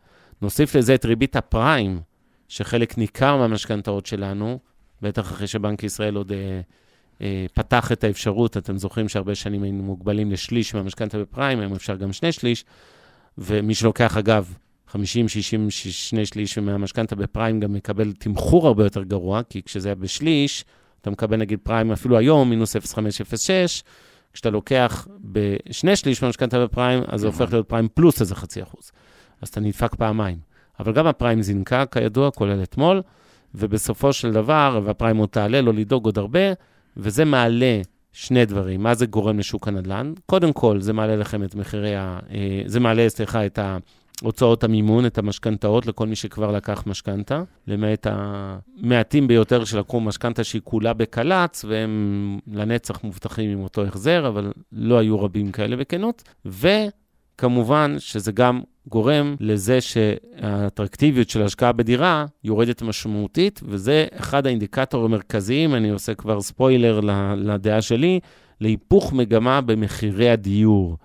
[SPEAKER 2] נוסיף לזה את ריבית הפריים, שחלק ניכר מהמשכנתאות שלנו, בטח אחרי שבנק ישראל עוד אה, אה, פתח את האפשרות, אתם זוכרים שהרבה שנים היינו מוגבלים לשליש מהמשכנתה בפריים, היום אפשר גם שני שליש, ומי שלוקח, אגב, 50, 60, שני שליש מהמשכנתה בפריים גם מקבל תמחור הרבה יותר גרוע, כי כשזה היה בשליש, אתה מקבל נגיד פריים אפילו היום, מינוס 0.506, כשאתה לוקח בשני שליש מהמשכנתה בפריים, אז זה הופך להיות פריים פלוס איזה חצי אחוז. אז אתה נדפק פעמיים. אבל גם הפריים זינקה, כידוע, כולל אתמול, ובסופו של דבר, והפריים עוד תעלה, לא לדאוג עוד הרבה, וזה מעלה שני דברים. מה זה גורם לשוק הנדל"ן? קודם כל, זה מעלה לכם את מחירי ה... אה, זה מעלה, סליחה, את הוצאות המימון, את המשכנתאות לכל מי שכבר לקח משכנתה, למעט המעטים ביותר שלקחו משכנתה שהיא כולה בקל"צ, והם לנצח מובטחים עם אותו החזר, אבל לא היו רבים כאלה בכנות. וכמובן שזה גם גורם לזה שהאטרקטיביות של השקעה בדירה יורדת משמעותית, וזה אחד האינדיקטורים המרכזיים, אני עושה כבר ספוילר לדעה שלי, להיפוך מגמה במחירי הדיור.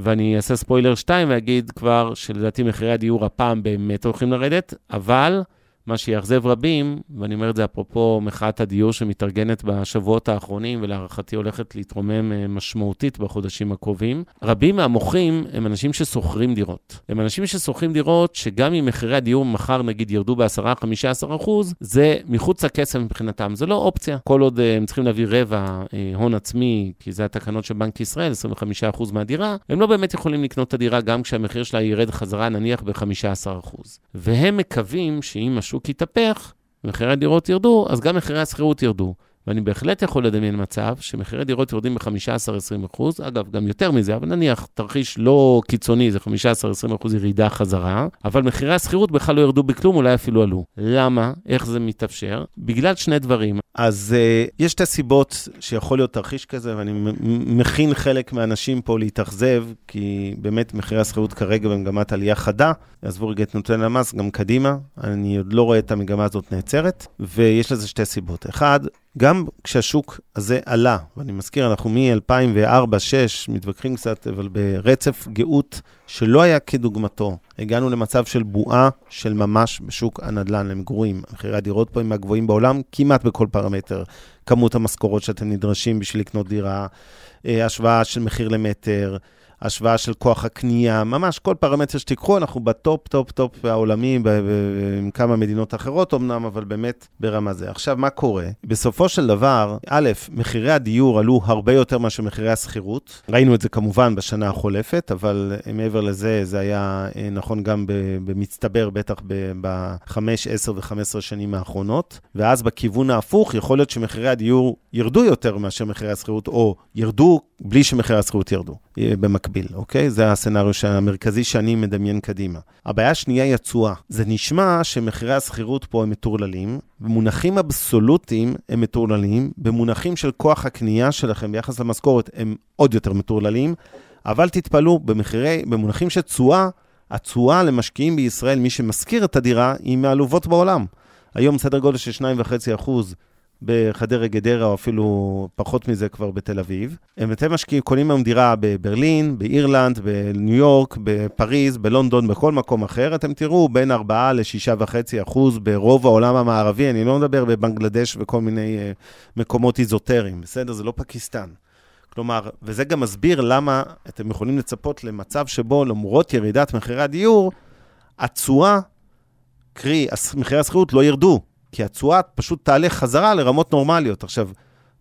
[SPEAKER 2] ואני אעשה ספוילר 2 ואגיד כבר שלדעתי מחירי הדיור הפעם באמת הולכים לרדת, אבל מה שיאכזב רבים, ואני אומר את זה אפרופו מחאת הדיור שמתארגנת בשבועות האחרונים, ולהערכתי הולכת להתרומם אה, משמעותית בחודשים הקרובים, רבים מהמוכרים הם אנשים ששוכרים דירות. הם אנשים ששוכרים דירות שגם אם מחירי הדיור מחר נגיד ירדו ב-10-15 אחוז, זה מחוץ לכסף מבחינתם, זה לא אופציה. כל עוד אה, הם צריכים להביא רבע אה, הון עצמי, כי זה התקנות של בנק ישראל, 25 אחוז מהדירה, הם לא באמת יכולים לקנות את הדירה גם כשהמחיר שלה ירד חזרה נניח ב-15 אחוז. והם מקווים שאם השוק השוק יתהפך, מחירי הדירות ירדו, אז גם מחירי השכירות ירדו. ואני בהחלט יכול לדמיין מצב שמחירי דירות יורדים ב-15-20 אחוז, אגב, גם יותר מזה, אבל נניח תרחיש לא קיצוני, זה 15-20 אחוז ירידה חזרה, אבל מחירי השכירות בכלל לא ירדו בכלום, אולי אפילו עלו. למה? איך זה מתאפשר? בגלל שני דברים.
[SPEAKER 3] אז uh, יש שתי סיבות שיכול להיות תרחיש כזה, ואני מכין חלק מהאנשים פה להתאכזב, כי באמת מחירי השכירות כרגע במגמת עלייה חדה. עזבו רגע את נותן המס, גם קדימה. אני עוד לא רואה את המגמה הזאת נעצרת, ויש לזה שתי סיבות. אחד,
[SPEAKER 2] גם כשהשוק הזה עלה, ואני מזכיר, אנחנו מ-2004-2006 מתווכחים קצת, אבל ברצף גאות שלא היה כדוגמתו. הגענו למצב של בועה של ממש בשוק הנדל"ן למגורים. מחירי הדירות פה הם מהגבוהים בעולם כמעט בכל פרמטר. כמות המשכורות שאתם נדרשים בשביל לקנות דירה, אה, השוואה של מחיר למטר, השוואה של כוח הקנייה, ממש כל פרמטר שתיקחו, אנחנו ב top, top, top העולמי, עם כמה מדינות אחרות אמנם, אבל באמת ברמה זה. עכשיו, מה קורה? בסופו של דבר, א', מחירי הדיור עלו הרבה יותר מאשר מחירי השכירות. ראינו את זה כמובן בשנה החולפת, אבל מעבר לזה, זה היה אה, נכון גם במצטבר, בטח ב-5, 10 ו-15 שנים האחרונות. ואז בכיוון ההפוך, יכול להיות שמחירי הדיור ירדו יותר מאשר מחירי השכירות, או ירדו בלי שמחירי השכירות ירדו. אה, במקביל, אוקיי? זה הסצנריו המרכזי שאני מדמיין קדימה. הבעיה השנייה היא התשואה. זה נשמע שמחירי השכירות פה הם מטורללים, במונחים אבסולוטיים הם מטורללים, במונחים של כוח הקנייה שלכם ביחס למשכורת הם עוד יותר מטורללים, אבל תתפלאו, במחירי, במונחים של תשואה, התשואה למשקיעים בישראל, מי שמשכיר את הדירה, היא מהעלובות בעולם. היום סדר גודל של 2.5 אחוז בחדרה גדרה, או אפילו פחות מזה כבר בתל אביב. הם אתם משקיעים, קונים היום דירה בברלין, באירלנד, בניו יורק, בפריז, בלונדון, בכל מקום אחר, אתם תראו בין 4 ל-6.5 אחוז ברוב העולם המערבי, אני לא מדבר בבנגלדש וכל מיני uh, מקומות איזוטריים, בסדר? זה לא פקיסטן. כלומר, וזה גם מסביר למה אתם יכולים לצפות למצב שבו למרות ירידת מחירי הדיור, התשואה, קרי, מחירי השכירות לא ירדו. כי התשואה פשוט תעלה חזרה לרמות נורמליות. עכשיו,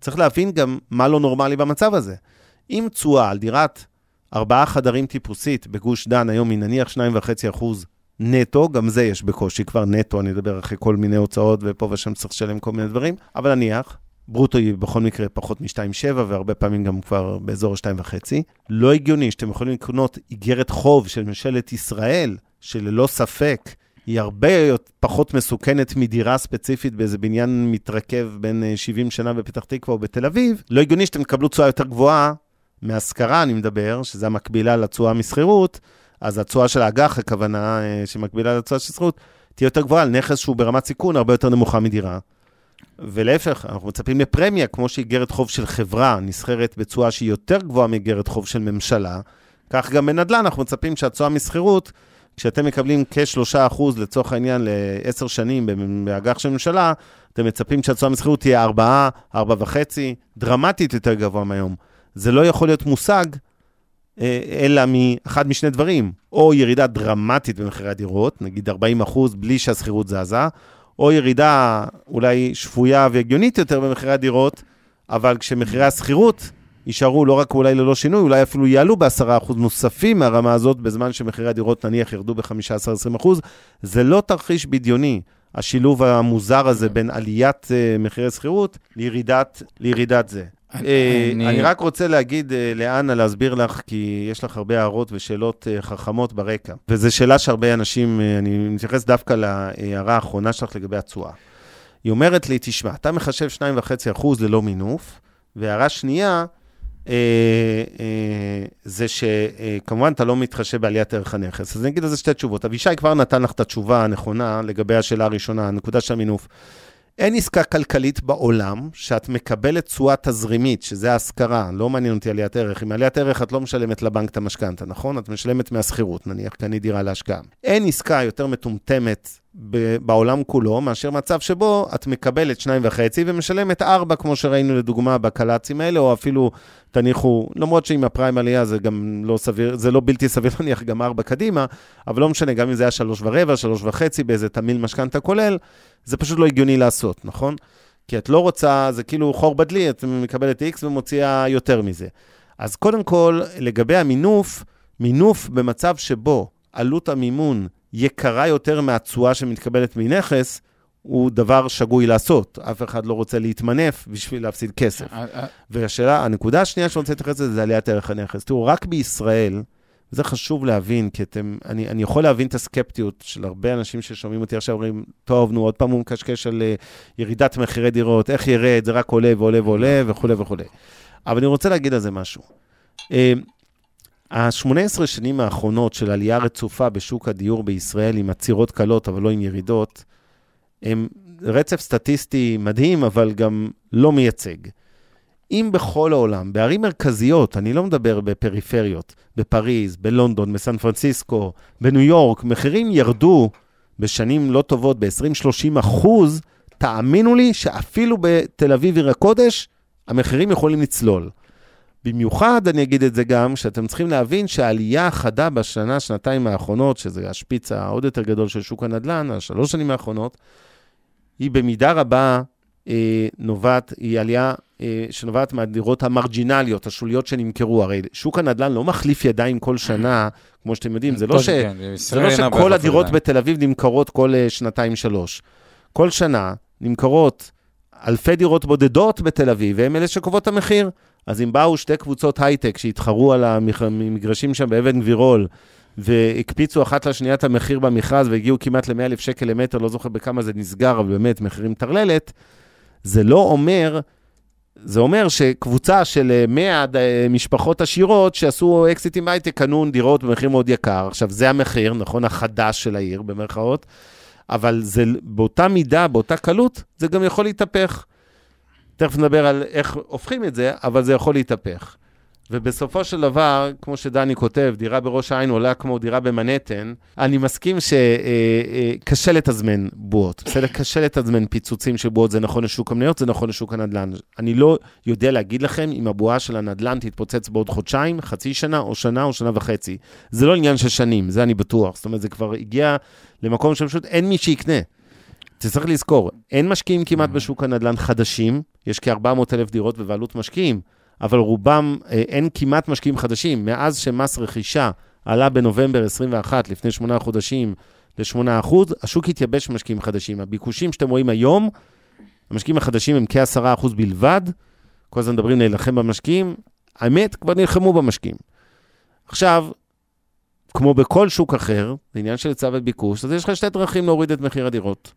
[SPEAKER 2] צריך להבין גם מה לא נורמלי במצב הזה. אם תשואה על דירת ארבעה חדרים טיפוסית בגוש דן היום היא נניח 2.5% נטו, גם זה יש בקושי, כבר נטו, אני אדבר אחרי כל מיני הוצאות ופה ושם צריך לשלם כל מיני דברים, אבל נניח, ברוטו היא בכל מקרה פחות מ-2.7 והרבה פעמים גם כבר באזור ה-2.5. לא הגיוני שאתם יכולים לקנות איגרת חוב של ממשלת ישראל, שללא ספק היא הרבה פחות מסוכנת מדירה ספציפית באיזה בניין מתרכב בין 70 אה, שנה בפתח תקווה או בתל אביב, לא הגיוני שאתם תקבלו תשואה יותר גבוהה מהשכרה, אני מדבר, שזה המקבילה לתשואה משכירות, אז התשואה של האג"ח, הכוונה אה, שמקבילה לתשואה של שכירות, תהיה יותר גבוהה על נכס שהוא ברמת סיכון הרבה יותר נמוכה מדירה. ולהפך, אנחנו מצפים לפרמיה, כמו שאיגרת חוב של חברה נסחרת בתשואה שהיא יותר גבוהה מאיגרת חוב של ממשלה, כך גם בנדל"ן אנחנו מצפים שהתשואה משכירות כשאתם מקבלים כ-3% לצורך העניין ל-10 שנים באג"ח של ממשלה, אתם מצפים שהתשואה משכירות תהיה 4, 4.5, דרמטית יותר גבוה מהיום. זה לא יכול להיות מושג אה, אלא מאחד משני דברים, או ירידה דרמטית במחירי הדירות, נגיד 40 אחוז בלי שהשכירות זזה, או ירידה אולי שפויה והגיונית יותר במחירי הדירות, אבל כשמחירי השכירות יישארו לא רק אולי ללא שינוי, אולי אפילו יעלו ב-10% נוספים מהרמה הזאת, בזמן שמחירי הדירות נניח ירדו ב-15-20%. זה לא תרחיש בדיוני, השילוב המוזר הזה בין עליית uh, מחירי שכירות לירידת, לירידת זה. אני, uh, אני... רק רוצה להגיד uh, לאנה, להסביר לך, כי יש לך הרבה הערות ושאלות חכמות ברקע. וזו שאלה שהרבה אנשים, אני מתייחס דווקא להערה האחרונה שלך לגבי התשואה. היא אומרת לי, תשמע, אתה מחשב 2.5% ללא מינוף, והערה שנייה, אה, אה, זה שכמובן אתה לא מתחשב בעליית ערך הנכס. אז אני אגיד על זה שתי תשובות. אבישי כבר נתן לך את התשובה הנכונה לגבי השאלה הראשונה, הנקודה של המינוף. אין עסקה כלכלית בעולם שאת מקבלת תשואה תזרימית, שזה ההשכרה, לא מעניין אותי עליית ערך. עם עליית ערך את לא משלמת לבנק את המשכנתה, נכון? את משלמת מהשכירות, נניח, קנית דירה להשקעה. אין עסקה יותר מטומטמת בעולם כולו, מאשר מצב שבו את מקבלת שניים וחצי ומשלמת ארבע, כמו שראינו לדוגמה בקל"צים האלה, או אפילו תניחו, למרות שעם הפריים עלייה זה גם לא סביר, זה לא בלתי סביר להניח גם ארבע קדימה, אבל לא משנה, גם אם זה היה שלוש ורבע, שלוש וחצי באיזה תמיל משכנתה כולל, זה פשוט לא הגיוני לעשות, נכון? כי את לא רוצה, זה כאילו חור בדלי, את מקבלת X ומוציאה יותר מזה. אז קודם כל, לגבי המינוף, מינוף במצב שבו עלות המימון יקרה יותר מהתשואה שמתקבלת מנכס, הוא דבר שגוי לעשות. אף אחד לא רוצה להתמנף בשביל להפסיד כסף. אה, אה. והשאלה, הנקודה השנייה שאני רוצה להתייחס לזה, זה עליית ערך הנכס. תראו, רק בישראל, וזה חשוב להבין, כי אתם, אני, אני יכול להבין את הסקפטיות של הרבה אנשים ששומעים אותי עכשיו, אומרים, טוב, נו, עוד פעם הוא מקשקש על uh, ירידת מחירי דירות, איך ירד, זה רק עולה ועולה ועולה וכולי וכולי. אבל אני רוצה להגיד על זה משהו. Uh, ה-18 שנים האחרונות של עלייה רצופה בשוק הדיור בישראל עם עצירות קלות, אבל לא עם ירידות, הם רצף סטטיסטי מדהים, אבל גם לא מייצג. אם בכל העולם, בערים מרכזיות, אני לא מדבר בפריפריות, בפריז, בלונדון, בסן פרנסיסקו, בניו יורק, מחירים ירדו בשנים לא טובות ב-20-30 אחוז, תאמינו לי שאפילו בתל אביב עיר הקודש, המחירים יכולים לצלול. במיוחד, אני אגיד את זה גם, שאתם צריכים להבין שהעלייה החדה בשנה, שנתיים האחרונות, שזה השפיץ העוד יותר גדול של שוק הנדל"ן, השלוש שנים האחרונות, היא במידה רבה אה, נובעת, היא עלייה אה, שנובעת מהדירות המרג'ינליות, השוליות שנמכרו. הרי שוק הנדל"ן לא מחליף ידיים כל שנה, כמו שאתם יודעים, זה לא, ש...
[SPEAKER 1] כן,
[SPEAKER 2] זה לא שכל הדירות בתל אביב נמכרות כל אה, שנתיים-שלוש. כל שנה נמכרות אלפי דירות בודדות בתל אביב, והן אלה שקובעות את המחיר. אז אם באו שתי קבוצות הייטק שהתחרו על המגרשים שם באבן גבירול, והקפיצו אחת לשנייה את המחיר במכרז והגיעו כמעט ל-100,000 שקל למטר, לא זוכר בכמה זה נסגר, אבל באמת מחירים טרללת, זה לא אומר, זה אומר שקבוצה של 100 אה, משפחות עשירות שעשו אקזיטים בהייטק, קנו דירות במחיר מאוד יקר. עכשיו, זה המחיר, נכון, החדש של העיר, במרכאות, אבל זה באותה מידה, באותה קלות, זה גם יכול להתהפך. תכף נדבר על איך הופכים את זה, אבל זה יכול להתהפך. ובסופו של דבר, כמו שדני כותב, דירה בראש העין עולה כמו דירה במנהטן, אני מסכים שקשה אה, אה, לתזמן בועות, בסדר? קשה לתזמן פיצוצים של בועות, זה נכון לשוק המניות, זה נכון לשוק הנדל"ן. אני לא יודע להגיד לכם אם הבועה של הנדל"ן תתפוצץ בעוד חודשיים, חצי שנה, או שנה, או שנה וחצי. זה לא עניין של שנים, זה אני בטוח. זאת אומרת, זה כבר הגיע למקום שפשוט אין מי שיקנה. צריך לזכור, אין משקיעים כמעט בשוק הנדל"ן חדשים, יש כ-400 אלף דירות בבעלות משקיעים. אבל רובם, אה, אין כמעט משקיעים חדשים. מאז שמס רכישה עלה בנובמבר 21, לפני שמונה חודשים, ל-8 אחוז, השוק התייבש במשקיעים חדשים. הביקושים שאתם רואים היום, המשקיעים החדשים הם כ-10 אחוז בלבד. כל הזמן מדברים להילחם במשקיעים, האמת, כבר נלחמו במשקיעים. עכשיו, כמו בכל שוק אחר, זה עניין של היצע וביקוש, אז יש לך שתי דרכים להוריד את מחיר הדירות.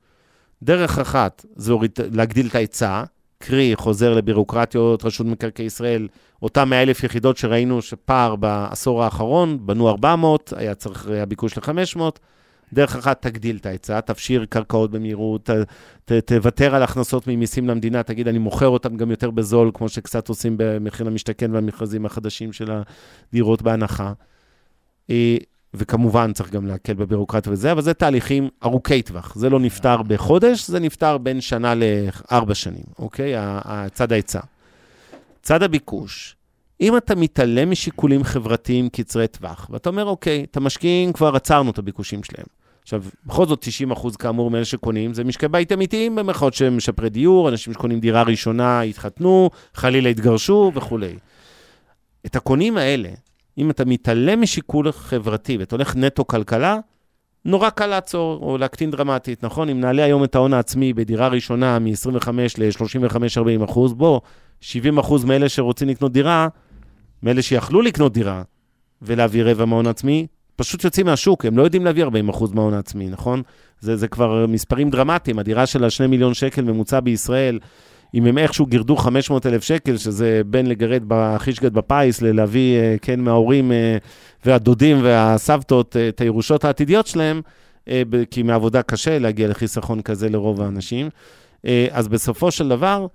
[SPEAKER 2] דרך אחת זה להגדיל את ההיצע, קרי, חוזר לבירוקרטיות, רשות מקרקעי ישראל, אותם 100 אלף יחידות שראינו שפער בעשור האחרון, בנו 400, היה צריך הביקוש ל-500. דרך אחת, תגדיל את ההיצע, תפשיר קרקעות במהירות, ת, ת, תוותר על הכנסות ממיסים למדינה, תגיד, אני מוכר אותם גם יותר בזול, כמו שקצת עושים במחיר למשתכן והמכרזים החדשים של הדירות בהנחה. וכמובן, צריך גם להקל בבירוקרטיה וזה, אבל זה תהליכים ארוכי טווח. זה לא נפתר בחודש, זה נפתר בין שנה לארבע שנים, אוקיי? צד ההיצע. צד הביקוש, אם אתה מתעלם משיקולים חברתיים קצרי טווח, ואתה אומר, אוקיי, את המשקיעים כבר עצרנו את הביקושים שלהם. עכשיו, בכל זאת 90 אחוז כאמור מאלה שקונים, זה משקי בית אמיתיים במרכאות שהם משפרי דיור, אנשים שקונים דירה ראשונה התחתנו, חלילה התגרשו וכולי. את הקונים האלה, אם אתה מתעלם משיקול חברתי ואתה הולך נטו כלכלה, נורא קל לעצור או להקטין דרמטית, נכון? אם נעלה היום את ההון העצמי בדירה ראשונה מ-25 ל-35-40 אחוז, בוא, 70 אחוז מאלה שרוצים לקנות דירה, מאלה שיכלו לקנות דירה ולהביא רבע מההון העצמי, פשוט יוצאים מהשוק, הם לא יודעים להביא 40 אחוז מההון העצמי, נכון? זה, זה כבר מספרים דרמטיים, הדירה של ה-2 מיליון שקל ממוצע בישראל, אם הם איכשהו גירדו 500 אלף שקל, שזה בין לגרד בחישגד בפיס, ללהביא, אה, כן, מההורים אה, והדודים והסבתות אה, את הירושות העתידיות שלהם, כי מעבודה קשה להגיע לחיסכון כזה לרוב האנשים. אז בסופו של דבר,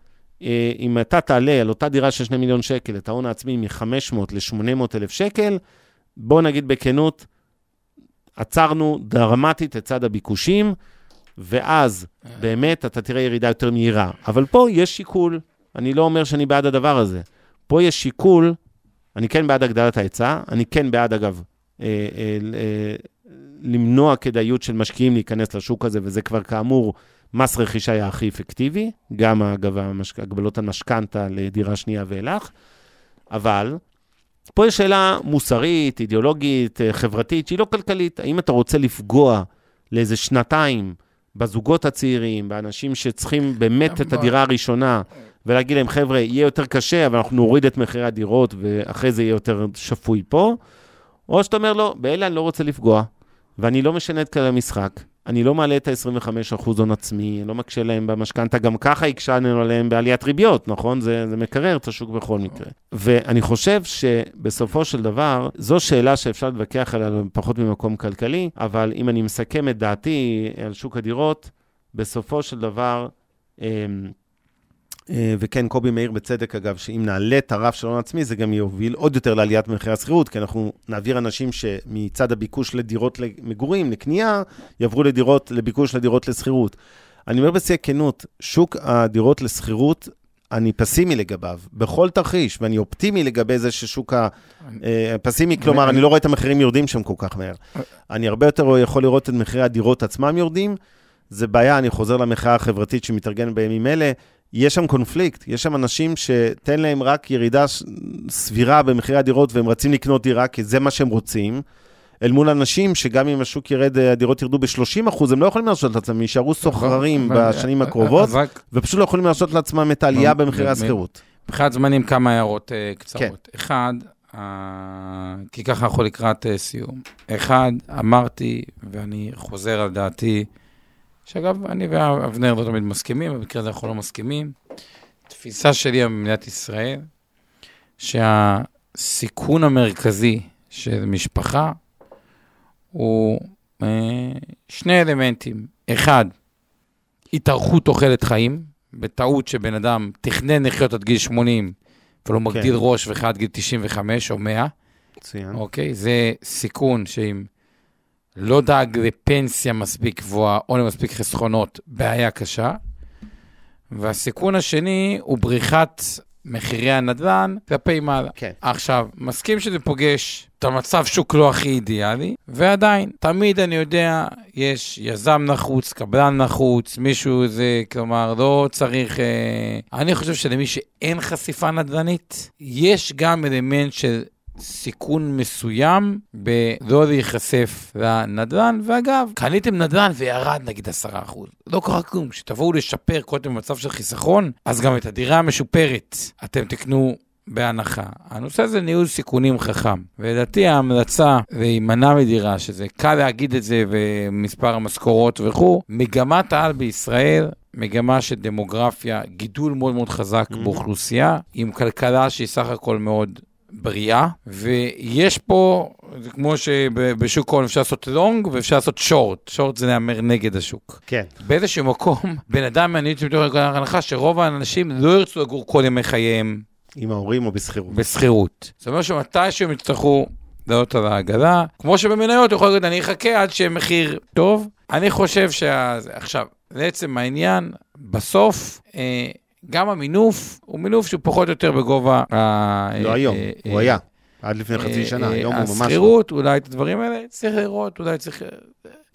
[SPEAKER 2] אם אתה תעלה על אותה דירה של 2 מיליון שקל, את ההון העצמי מ-500 ל-800 אלף שקל, בוא נגיד בכנות, עצרנו דרמטית את צד הביקושים. ואז באמת אתה תראה ירידה יותר מהירה. אבל פה יש שיקול, אני לא אומר שאני בעד הדבר הזה. פה יש שיקול, אני כן בעד הגדלת ההיצע, אני כן בעד, אגב, אה, אה, אה, למנוע כדאיות של משקיעים להיכנס לשוק הזה, וזה כבר כאמור, מס רכישה היה הכי אפקטיבי, גם אגב הגבלות המשכנתה לדירה שנייה ואילך, אבל פה יש שאלה מוסרית, אידיאולוגית, אה, חברתית, שהיא לא כלכלית. האם אתה רוצה לפגוע לאיזה שנתיים בזוגות הצעירים, באנשים שצריכים באמת את הדירה הראשונה, ולהגיד להם, חבר'ה, יהיה יותר קשה, אבל אנחנו נוריד את מחירי הדירות, ואחרי זה יהיה יותר שפוי פה, או שאתה אומר, לא, באלה אני לא רוצה לפגוע, ואני לא משנה את כלל המשחק. אני לא מעלה את ה-25% הון עצמי, אני לא מקשה להם במשכנתה, גם ככה הקשנו עליהם בעליית ריביות, נכון? זה, זה מקרר את השוק בכל מקרה. ואני חושב שבסופו של דבר, זו שאלה שאפשר להתווכח עליה פחות ממקום כלכלי, אבל אם אני מסכם את דעתי על שוק הדירות, בסופו של דבר, אמ, וכן, קובי מאיר בצדק, אגב, שאם נעלה את הרף של הון עצמי, זה גם יוביל עוד יותר לעליית מחירי השכירות, כי אנחנו נעביר אנשים שמצד הביקוש לדירות למגורים, לקנייה, יעברו לדירות, לביקוש לדירות לשכירות. אני אומר בשיא הכנות, שוק הדירות לשכירות, אני פסימי לגביו, בכל תרחיש, ואני אופטימי לגבי זה ששוק ה... אה, פסימי, כלומר, אני לא רואה את המחירים יורדים שם כל כך מהר. אני הרבה יותר יכול לראות את מחירי הדירות עצמם יורדים. זה בעיה, אני חוזר למחאה החברתית שמתארגנת בימים אלה. יש שם קונפליקט, יש שם אנשים שתן להם רק ירידה סבירה במחירי הדירות והם רצים לקנות דירה כי זה מה שהם רוצים, אל מול אנשים שגם אם השוק ירד, הדירות ירדו ב-30 אחוז, הם לא יכולים להרשות לעצמם, יישארו
[SPEAKER 1] נכון,
[SPEAKER 2] סוחררים בשנים הקרובות, ופשוט לא יכולים להרשות לעצמם את העלייה במחירי השכירות.
[SPEAKER 1] מבחינת זמנים, כמה הערות uh, קצרות. כן. אחד, uh, כי ככה אנחנו לקראת uh, סיום. אחד, אמרתי, ואני חוזר על דעתי, שאגב, אני ואבנר לא תמיד מסכימים, במקרה הזה אנחנו לא מסכימים. תפיסה שלי במדינת ישראל, שהסיכון המרכזי של משפחה הוא אה, שני אלמנטים. אחד, התארכות תוחלת חיים, בטעות שבן אדם תכנן לחיות עד גיל 80, ולא כן. מגדיל ראש וחי עד גיל 95 או 100. מצוין. אוקיי? זה סיכון שאם לא דאג לפנסיה מספיק גבוהה או למספיק חסכונות, בעיה קשה. והסיכון השני הוא בריחת מחירי הנדל"ן כלפי מעלה. כן. עכשיו, מסכים שזה פוגש את המצב שוק לא הכי אידיאלי, ועדיין, תמיד אני יודע, יש יזם נחוץ, קבלן נחוץ, מישהו זה, כלומר, לא צריך... אה... אני חושב שלמי שאין חשיפה נדל"נית, יש גם אלמנט של סיכון מסוים בלא להיחשף לנדל"ן, ואגב, קניתם נדל"ן וירד נגיד 10%. לא קרה כלום, כשתבואו לשפר קודם במצב של חיסכון, אז גם את הדירה המשופרת אתם תקנו בהנחה. הנושא הזה ניהול סיכונים חכם. ולדעתי ההמלצה להימנע מדירה, שזה קל להגיד את זה ומספר המשכורות וכו', מגמת העל בישראל מגמה של דמוגרפיה, גידול מאוד מאוד חזק mm-hmm. באוכלוסייה, עם כלכלה שהיא סך הכל מאוד בריאה, ויש פה, זה כמו שבשוק ההון אפשר לעשות לונג ואפשר לעשות שורט. שורט זה להמר נגד השוק.
[SPEAKER 2] כן.
[SPEAKER 1] באיזשהו מקום, [laughs] בן אדם מעניין אותי מתוך ההנחה שרוב האנשים לא ירצו לגור כל ימי חייהם.
[SPEAKER 2] עם ההורים או בשכירות.
[SPEAKER 1] בשכירות. זאת אומרת שמתישהו הם יצטרכו לעלות על העגלה. כמו שבמניות יכול להגיד, אני אחכה עד שמחיר טוב. אני חושב שה... עכשיו, לעצם העניין, בסוף, אה, גם המינוף הוא מינוף שהוא פחות או יותר בגובה
[SPEAKER 2] ה... לא היום, אה, הוא היה. עד לפני חצי אה, שנה, היום הוא ממש... לא.
[SPEAKER 1] השכירות, אולי את הדברים האלה, צריך לראות, אולי צריך...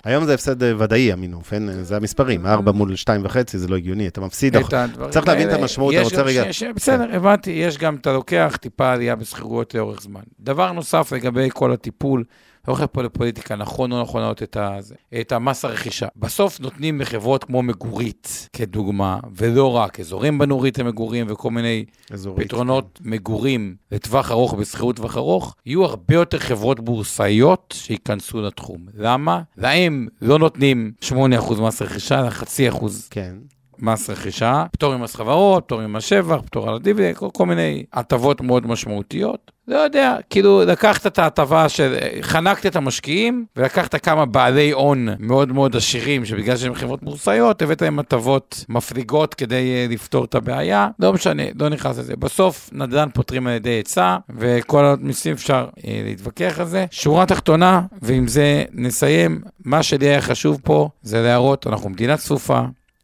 [SPEAKER 2] היום זה הפסד ודאי, המינוף, אין, זה המספרים, 4 מול 2.5 זה לא הגיוני, אתה מפסיד, צריך להבין את המשמעות, אתה רוצה רגע...
[SPEAKER 1] בסדר, הבנתי, יש גם, אתה לוקח טיפה עלייה בשכירויות לאורך זמן. דבר נוסף לגבי כל הטיפול לא הולך פה לפוליטיקה, נכון או נכון להעלות את, את המס הרכישה. בסוף נותנים לחברות כמו מגורית, כדוגמה, ולא רק, אזורים בנורית למגורים וכל מיני אזורית, פתרונות כן. מגורים לטווח ארוך, בשכירות טווח ארוך, יהיו הרבה יותר חברות בורסאיות שייכנסו לתחום. למה? להם לא נותנים 8% מס רכישה, אלא חצי אחוז.
[SPEAKER 2] כן.
[SPEAKER 1] מס רכישה, פטור ממס חברות, פטור ממס שבח, פטור על הדיבידנד, כל, כל מיני הטבות מאוד משמעותיות. לא יודע, כאילו לקחת את ההטבה של, חנקת את המשקיעים, ולקחת כמה בעלי הון מאוד מאוד עשירים, שבגלל שהם חברות בורסאיות, הבאת להם הטבות מפליגות כדי אה, לפתור את הבעיה. לא משנה, לא נכנס לזה. בסוף נדל"ן פותרים על ידי היצע, וכל המיסים אפשר אה, להתווכח על זה. שורה תחתונה, ועם זה נסיים, מה שלי היה חשוב פה זה להראות, אנחנו מדינה צפופה,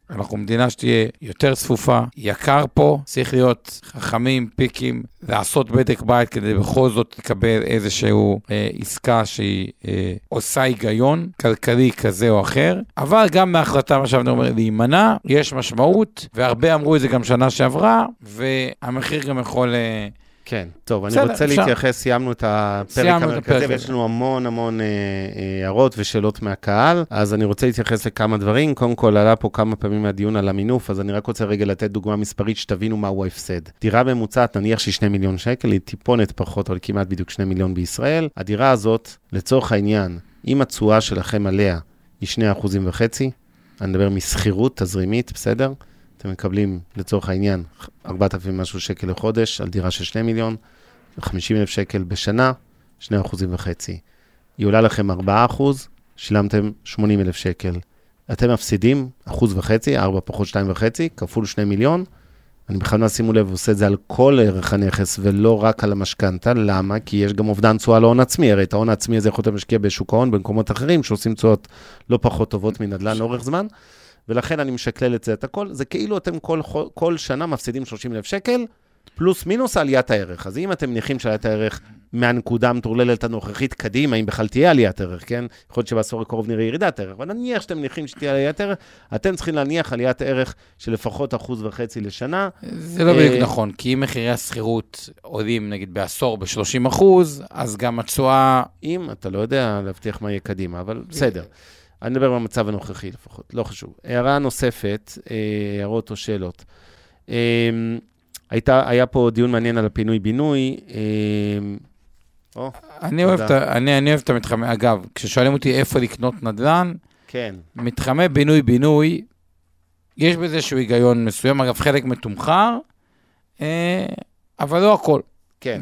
[SPEAKER 1] אנחנו מדינה שתהיה יותר צפופה, יקר פה, צריך להיות חכמים, פיקים, לעשות בדק בית כדי בכל זאת לקבל איזשהו אה, עסקה שהיא אה, עושה היגיון כלכלי כזה או אחר, אבל גם מההחלטה, מה שאני אומר, להימנע, יש משמעות, והרבה אמרו את זה גם שנה שעברה, והמחיר גם יכול... אה,
[SPEAKER 2] כן, טוב, אני רוצה. להתייחס, סיימנו את הפרק המרכזי, ויש לנו המון המון אה, אה, הערות ושאלות מהקהל, אז אני רוצה להתייחס לכמה דברים. קודם כל, עלה פה כמה פעמים מהדיון על המינוף, אז אני רק רוצה רגע לתת דוגמה מספרית, שתבינו מהו ההפסד. דירה ממוצעת, נניח שהיא 2 מיליון שקל, היא טיפונת פחות, אבל כמעט בדיוק 2 מיליון בישראל. הדירה הזאת, לצורך העניין, אם התשואה שלכם עליה היא 2.5%, אני מדבר משכירות תזרימית, בסדר? אתם מקבלים, לצורך העניין, 4,000 משהו שקל לחודש על דירה של 2 מיליון, 50,000 שקל בשנה, 2 אחוזים וחצי. היא עולה לכם 4 אחוז, שילמתם 80,000 שקל אתם מפסידים אחוז וחצי, ארבע פחות שתיים וחצי, כפול שני מיליון. אני בכוונה, שימו לב, עושה את זה על כל ערך הנכס ולא רק על המשכנתה. למה? כי יש גם אובדן תשואה להון עצמי. הרי את ההון העצמי הזה יכולתם להשקיע בשוק ההון במקומות אחרים, שעושים תשואות לא פחות טובות מנדל"ן לאורך זמן. ולכן אני משקלל את זה, את הכל. זה כאילו אתם כל, כל שנה מפסידים 30 אלף שקל, פלוס מינוס עליית הערך. אז אם אתם מניחים שעליית הערך מהנקודה המטורללת הנוכחית קדימה, אם בכלל תהיה עליית ערך, כן? יכול להיות שבעשור הקרוב נראה ירידת ערך, אבל נניח שאתם מניחים שתהיה עליית ערך, אתם צריכים להניח עליית ערך של לפחות אחוז וחצי לשנה.
[SPEAKER 1] זה לא בדיוק נכון, כי אם מחירי השכירות עולים נגיד בעשור ב-30 אחוז, אז גם התשואה...
[SPEAKER 2] אם, אתה לא יודע להבטיח מה יהיה קדימה, אבל בסדר. אני מדבר במצב הנוכחי לפחות, לא חשוב. הערה נוספת, אה, הערות או שאלות. הייתה, היה פה דיון מעניין על הפינוי-בינוי.
[SPEAKER 1] אני אוהב, את, אני, אני אוהב את המתחמי, אגב, כששואלים אותי איפה לקנות נדל"ן,
[SPEAKER 2] כן.
[SPEAKER 1] מתחמי בינוי-בינוי, יש בזה איזשהו היגיון מסוים, אגב, חלק מתומחר, אה, אבל לא הכל.
[SPEAKER 2] כן.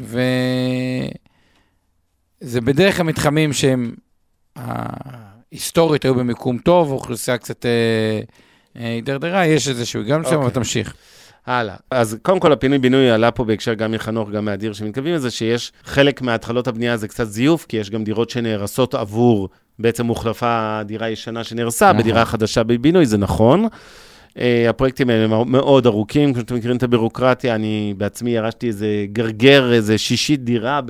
[SPEAKER 1] וזה בדרך כלל מתחמים שהם היסטורית היו במיקום טוב, אוכלוסייה קצת אה, אה, הידרדרה, אה, יש איזשהו היגיון מסוים, אבל אוקיי. תמשיך.
[SPEAKER 2] הלאה. אז קודם כל, הפינוי-בינוי עלה פה בהקשר גם מחנוך, גם מאדיר, שמתכוונים לזה שיש חלק מהתחלות הבנייה זה קצת זיוף, כי יש גם דירות שנהרסות עבור, בעצם הוחלפה דירה ישנה שנהרסה נכון. בדירה חדשה בבינוי, זה נכון. Uh, הפרויקטים האלה מאוד ארוכים, כמו שאתם מכירים את הבירוקרטיה, אני בעצמי ירשתי איזה גרגר, איזה שישית דירה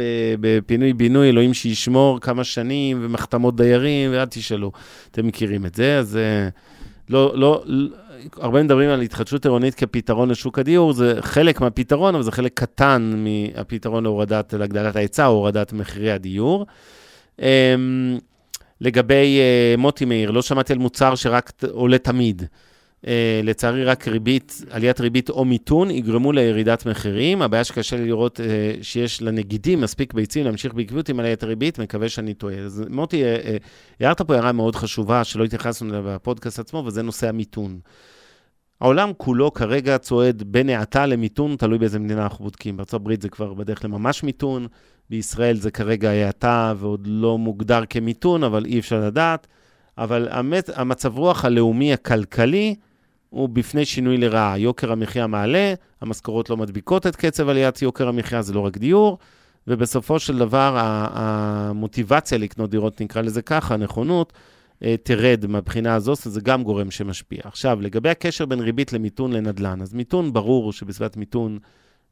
[SPEAKER 2] בפינוי-בינוי, אלוהים שישמור כמה שנים, ומחתמות דיירים, ואל תשאלו. אתם מכירים את זה, אז uh, לא, לא, הרבה מדברים על התחדשות עירונית כפתרון לשוק הדיור, זה חלק מהפתרון, אבל זה חלק קטן מהפתרון להורדת, להגדלת ההיצע או הורדת מחירי הדיור. אמ, לגבי אה, מוטי מאיר, לא שמעתי על מוצר שרק עולה תמיד. Uh, לצערי, רק ריבית, עליית ריבית או מיתון יגרמו לירידת מחירים. הבעיה שקשה לי לראות uh, שיש לנגידים מספיק ביצים להמשיך בעקביות עם עליית הריבית, מקווה שאני טועה. אז מוטי, הערת uh, פה הערה מאוד חשובה שלא התייחסנו אליה בפודקאסט עצמו, וזה נושא המיתון. העולם כולו כרגע צועד בין האטה למיתון, תלוי באיזה מדינה אנחנו בודקים. בארה"ב זה כבר בדרך לממש מיתון, בישראל זה כרגע האטה ועוד לא מוגדר כמיתון, אבל אי אפשר לדעת. אבל המצ... המצב רוח הלאומי הכלכלי הוא בפני שינוי לרעה. יוקר המחיה מעלה, המשכורות לא מדביקות את קצב עליית יוקר המחיה, זה לא רק דיור, ובסופו של דבר המוטיבציה לקנות דירות, נקרא לזה ככה, הנכונות, אה, תרד מהבחינה הזאת, זה גם גורם שמשפיע. עכשיו, לגבי הקשר בין ריבית למיתון לנדל"ן, אז מיתון, ברור שבסביבת מיתון,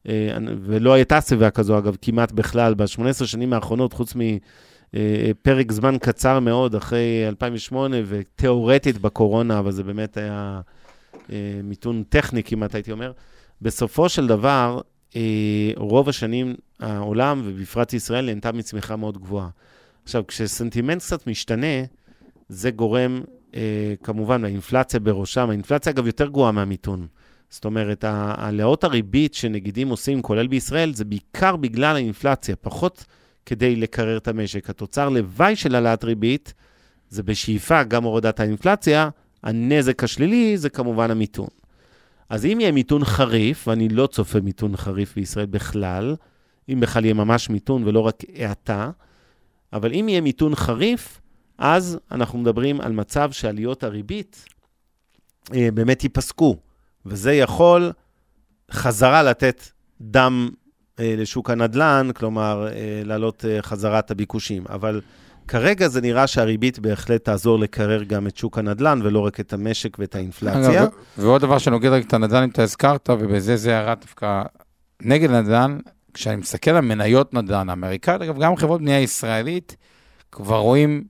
[SPEAKER 2] אה, ולא הייתה סביבה כזו, אגב, כמעט בכלל, ב-18 שנים האחרונות, חוץ מפרק אה, זמן קצר מאוד, אחרי 2008, ותיאורטית בקורונה, אבל זה באמת היה מיתון טכני כמעט, הייתי אומר. בסופו של דבר, רוב השנים העולם, ובפרט ישראל, נהנתה מצמיחה מאוד גבוהה. עכשיו, כשסנטימנט קצת משתנה, זה גורם, אה, כמובן, האינפלציה בראשם. האינפלציה, אגב, יותר גרועה מהמיתון. זאת אומרת, העלאות הריבית שנגידים עושים, כולל בישראל, זה בעיקר בגלל האינפלציה, פחות כדי לקרר את המשק. התוצר לוואי של העלאת ריבית זה בשאיפה גם הורדת האינפלציה, הנזק השלילי זה כמובן המיתון. אז אם יהיה מיתון חריף, ואני לא צופה מיתון חריף בישראל בכלל, אם בכלל יהיה ממש מיתון ולא רק האטה, אבל אם יהיה מיתון חריף, אז אנחנו מדברים על מצב שעליות הריבית אה, באמת ייפסקו, וזה יכול חזרה לתת דם אה, לשוק הנדל"ן, כלומר, אה, להעלות אה, חזרה את הביקושים. אבל כרגע זה נראה שהריבית בהחלט תעזור לקרר גם את שוק הנדל"ן, ולא רק את המשק ואת האינפלציה.
[SPEAKER 1] אגב, ועוד דבר שנוגד רק את הנדל"ן, אם אתה הזכרת, ובזה זה הערה דווקא נגד נדל"ן, כשאני מסתכל על מניות נדל"ן האמריקאית, אגב, גם חברות בנייה ישראלית, כבר רואים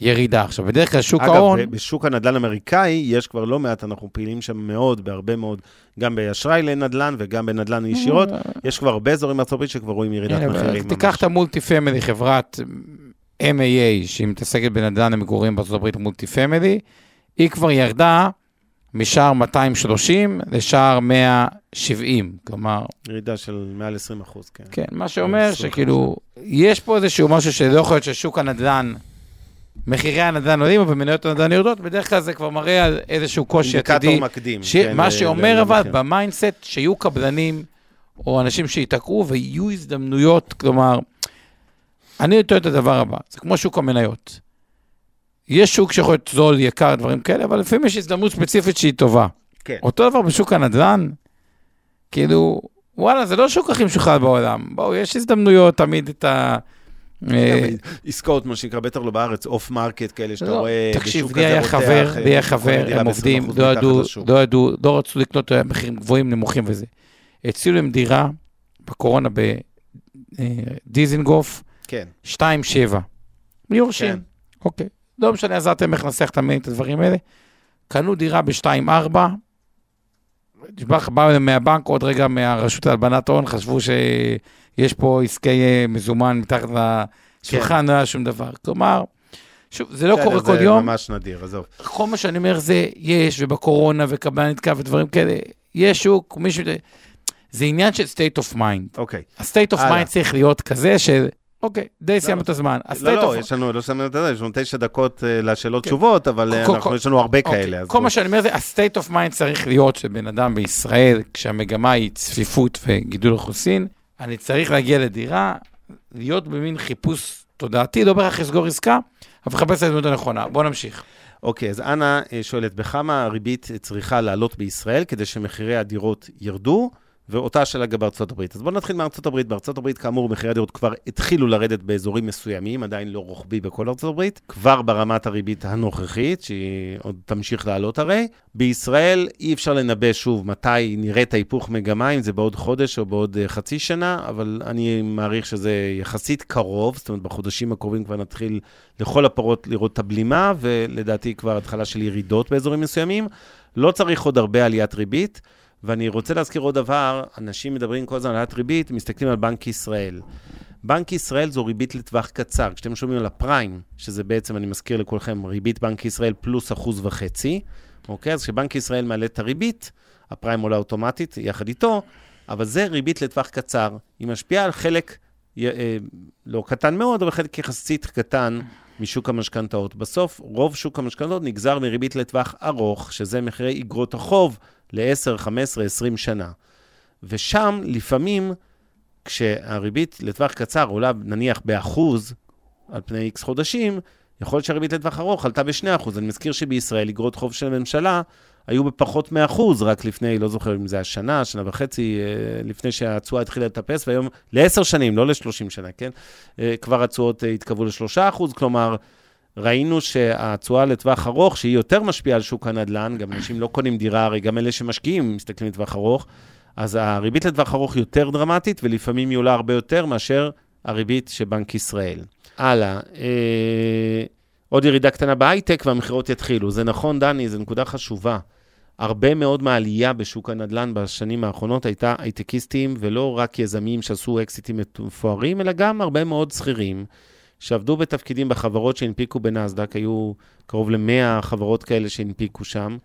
[SPEAKER 1] ירידה. עכשיו, בדרך כלל שוק ההון...
[SPEAKER 2] אגב, בשוק הנדל"ן האמריקאי יש כבר לא מעט, אנחנו פעילים שם מאוד, בהרבה מאוד, גם באשראי לנדל"ן וגם בנדל"ן ישירות. יש כבר הרבה אזורים בארצות הברית שכבר רואים ירידת מחירים.
[SPEAKER 1] תיקח את ה multi-family, חברת MAA, שהיא מתעסקת בנדל"ן למגורים הברית multi-family, היא כבר ירדה משער 230 לשער 170, כלומר...
[SPEAKER 2] ירידה של מעל 20 אחוז, כן.
[SPEAKER 1] כן, מה שאומר שכאילו, יש פה איזשהו משהו שלא יכול להיות ששוק הנדל"ן... מחירי הנדל"ן עולים, ומניות הנדל"ן יורדות, בדרך כלל זה כבר מראה על איזשהו קושי עתידי.
[SPEAKER 2] אינדיקטור מקדים.
[SPEAKER 1] ש... כן, מה שאומר אבל, ב mindset, שיהיו קבלנים או אנשים שייתקעו ויהיו הזדמנויות, כלומר, אני טוען את הדבר הבא, זה כמו שוק המניות. יש שוק שיכול להיות זול, יקר, דברים כאלה, אבל לפעמים יש הזדמנות ספציפית שהיא טובה.
[SPEAKER 2] כן.
[SPEAKER 1] אותו דבר בשוק הנדל"ן, כאילו, וואלה, זה לא השוק הכי משוכלל בעולם. בואו, יש הזדמנויות תמיד את ה... אה,
[SPEAKER 2] עסקאות, מה שנקרא, בטח לא בארץ, off market כאלה שאתה
[SPEAKER 1] לא,
[SPEAKER 2] רואה
[SPEAKER 1] תקשיב,
[SPEAKER 2] בשוק
[SPEAKER 1] לי היה
[SPEAKER 2] כזה
[SPEAKER 1] חבר,
[SPEAKER 2] רותח,
[SPEAKER 1] לי היה
[SPEAKER 2] אה,
[SPEAKER 1] חבר,
[SPEAKER 2] קונה דירה
[SPEAKER 1] הם
[SPEAKER 2] ב-
[SPEAKER 1] עובדים,
[SPEAKER 2] 20%
[SPEAKER 1] לא ידעו. לא ידעו, לא רצו לקנות מחירים גבוהים, נמוכים וזה. הציעו להם דירה בקורונה בדיזינגוף,
[SPEAKER 2] כן,
[SPEAKER 1] 2.7. בלי יורשים.
[SPEAKER 2] כן.
[SPEAKER 1] אוקיי. לא משנה, עזרתם איך לנסח תמיד את הדברים האלה. קנו דירה ב-2.4, באו אליהם מהבנק, עוד רגע מהרשות להלבנת הון, חשבו שיש פה עסקי אה, מזומן מתחת לשולחן, לא היה שום דבר. כלומר, שוב, זה לא
[SPEAKER 2] בסדר,
[SPEAKER 1] קורה כל
[SPEAKER 2] זה
[SPEAKER 1] יום.
[SPEAKER 2] ממש נדיר, עזוב.
[SPEAKER 1] כל מה שאני אומר זה, יש, ובקורונה, וקבלן נתקע ודברים כאלה, יש שוק, מישהו... זה עניין של state of mind.
[SPEAKER 2] אוקיי.
[SPEAKER 1] ה-state of mind צריך להיות כזה של, אוקיי, די סיימנו את הזמן.
[SPEAKER 2] לא, לא, יש לנו, לא שמנו את זה, יש לנו תשע דקות אה, לשאלות
[SPEAKER 1] כן.
[SPEAKER 2] תשובות, אבל אה, אנחנו, יש לנו הרבה
[SPEAKER 1] אוקיי,
[SPEAKER 2] כאלה.
[SPEAKER 1] כל. מה שאני אומר זה, ה-state of mind צריך להיות שבן אדם בישראל, כשהמגמה היא צפיפות וגידול אוכלוסין, אני צריך להגיע לדירה, להיות במין חיפוש תודעתי, לא בהכרח לסגור עסקה, אבל לחפש את ההזדמנות הנכונה. בוא נמשיך.
[SPEAKER 2] אוקיי, אז אנה אה, שואלת, בכמה הריבית צריכה לעלות בישראל כדי שמחירי הדירות ירדו? ואותה שאלה גם בארצות הברית. אז בואו נתחיל מארצות הברית. בארצות הברית, כאמור, מחירי הדירות כבר התחילו לרדת באזורים מסוימים, עדיין לא רוחבי בכל ארצות הברית, כבר ברמת הריבית הנוכחית, שהיא עוד תמשיך לעלות הרי. בישראל אי אפשר לנבא שוב מתי נראית ההיפוך מגמה, אם זה בעוד חודש או בעוד אה, חצי שנה, אבל אני מעריך שזה יחסית קרוב, זאת אומרת, בחודשים הקרובים כבר נתחיל לכל הפרות לראות את הבלימה, ולדעתי כבר התחלה של ירידות באזורים מסוימים. לא צריך עוד הרבה עליית ריבית. ואני רוצה להזכיר עוד דבר, אנשים מדברים כל הזמן על העלאת ריבית, מסתכלים על בנק ישראל. בנק ישראל זו ריבית לטווח קצר. כשאתם שומעים על הפריים, שזה בעצם, אני מזכיר לכולכם, ריבית בנק ישראל פלוס אחוז וחצי, אוקיי? אז כשבנק ישראל מעלה את הריבית, הפריים עולה אוטומטית יחד איתו, אבל זה ריבית לטווח קצר. היא משפיעה על חלק, אה, לא קטן מאוד, אבל חלק יחסית קטן משוק המשכנתאות. בסוף, רוב שוק המשכנתאות נגזר מריבית לטווח ארוך, שזה מחירי איגרות החוב ל-10, 15, 20 שנה. ושם, לפעמים, כשהריבית לטווח קצר עולה נניח באחוז על פני איקס חודשים, יכול להיות שהריבית לטווח ארוך עלתה ב-2%. אני מזכיר שבישראל איגרות חוב של הממשלה היו בפחות מ-1% רק לפני, לא זוכר אם זה היה שנה, שנה וחצי, אה, לפני שהתשואה התחילה לטפס, והיום ל-10 שנים, לא ל-30 שנה, כן? אה, כבר התשואות אה, התקרבו ל-3%, כלומר, ראינו שהתשואה לטווח ארוך, שהיא יותר משפיעה על שוק הנדל"ן, גם אנשים לא קונים דירה, הרי גם אלה שמשקיעים מסתכלים לטווח ארוך, אז הריבית לטווח ארוך יותר דרמטית, ולפעמים היא עולה הרבה יותר מאשר הריבית של בנק ישראל. הלאה, אה, עוד ירידה קטנה בהייטק והמכירות יתחילו. זה נכון, דני, זו נקודה חשובה. הרבה מאוד מהעלייה בשוק הנדל"ן בשנים האחרונות הייתה הייטקיסטים, ולא רק יזמים שעשו אקזיטים מפוארים, אלא גם הרבה מאוד שכירים שעבדו בתפקידים בחברות שהנפיקו בנסדק, היו קרוב ל-100 חברות כאלה שהנפיקו שם,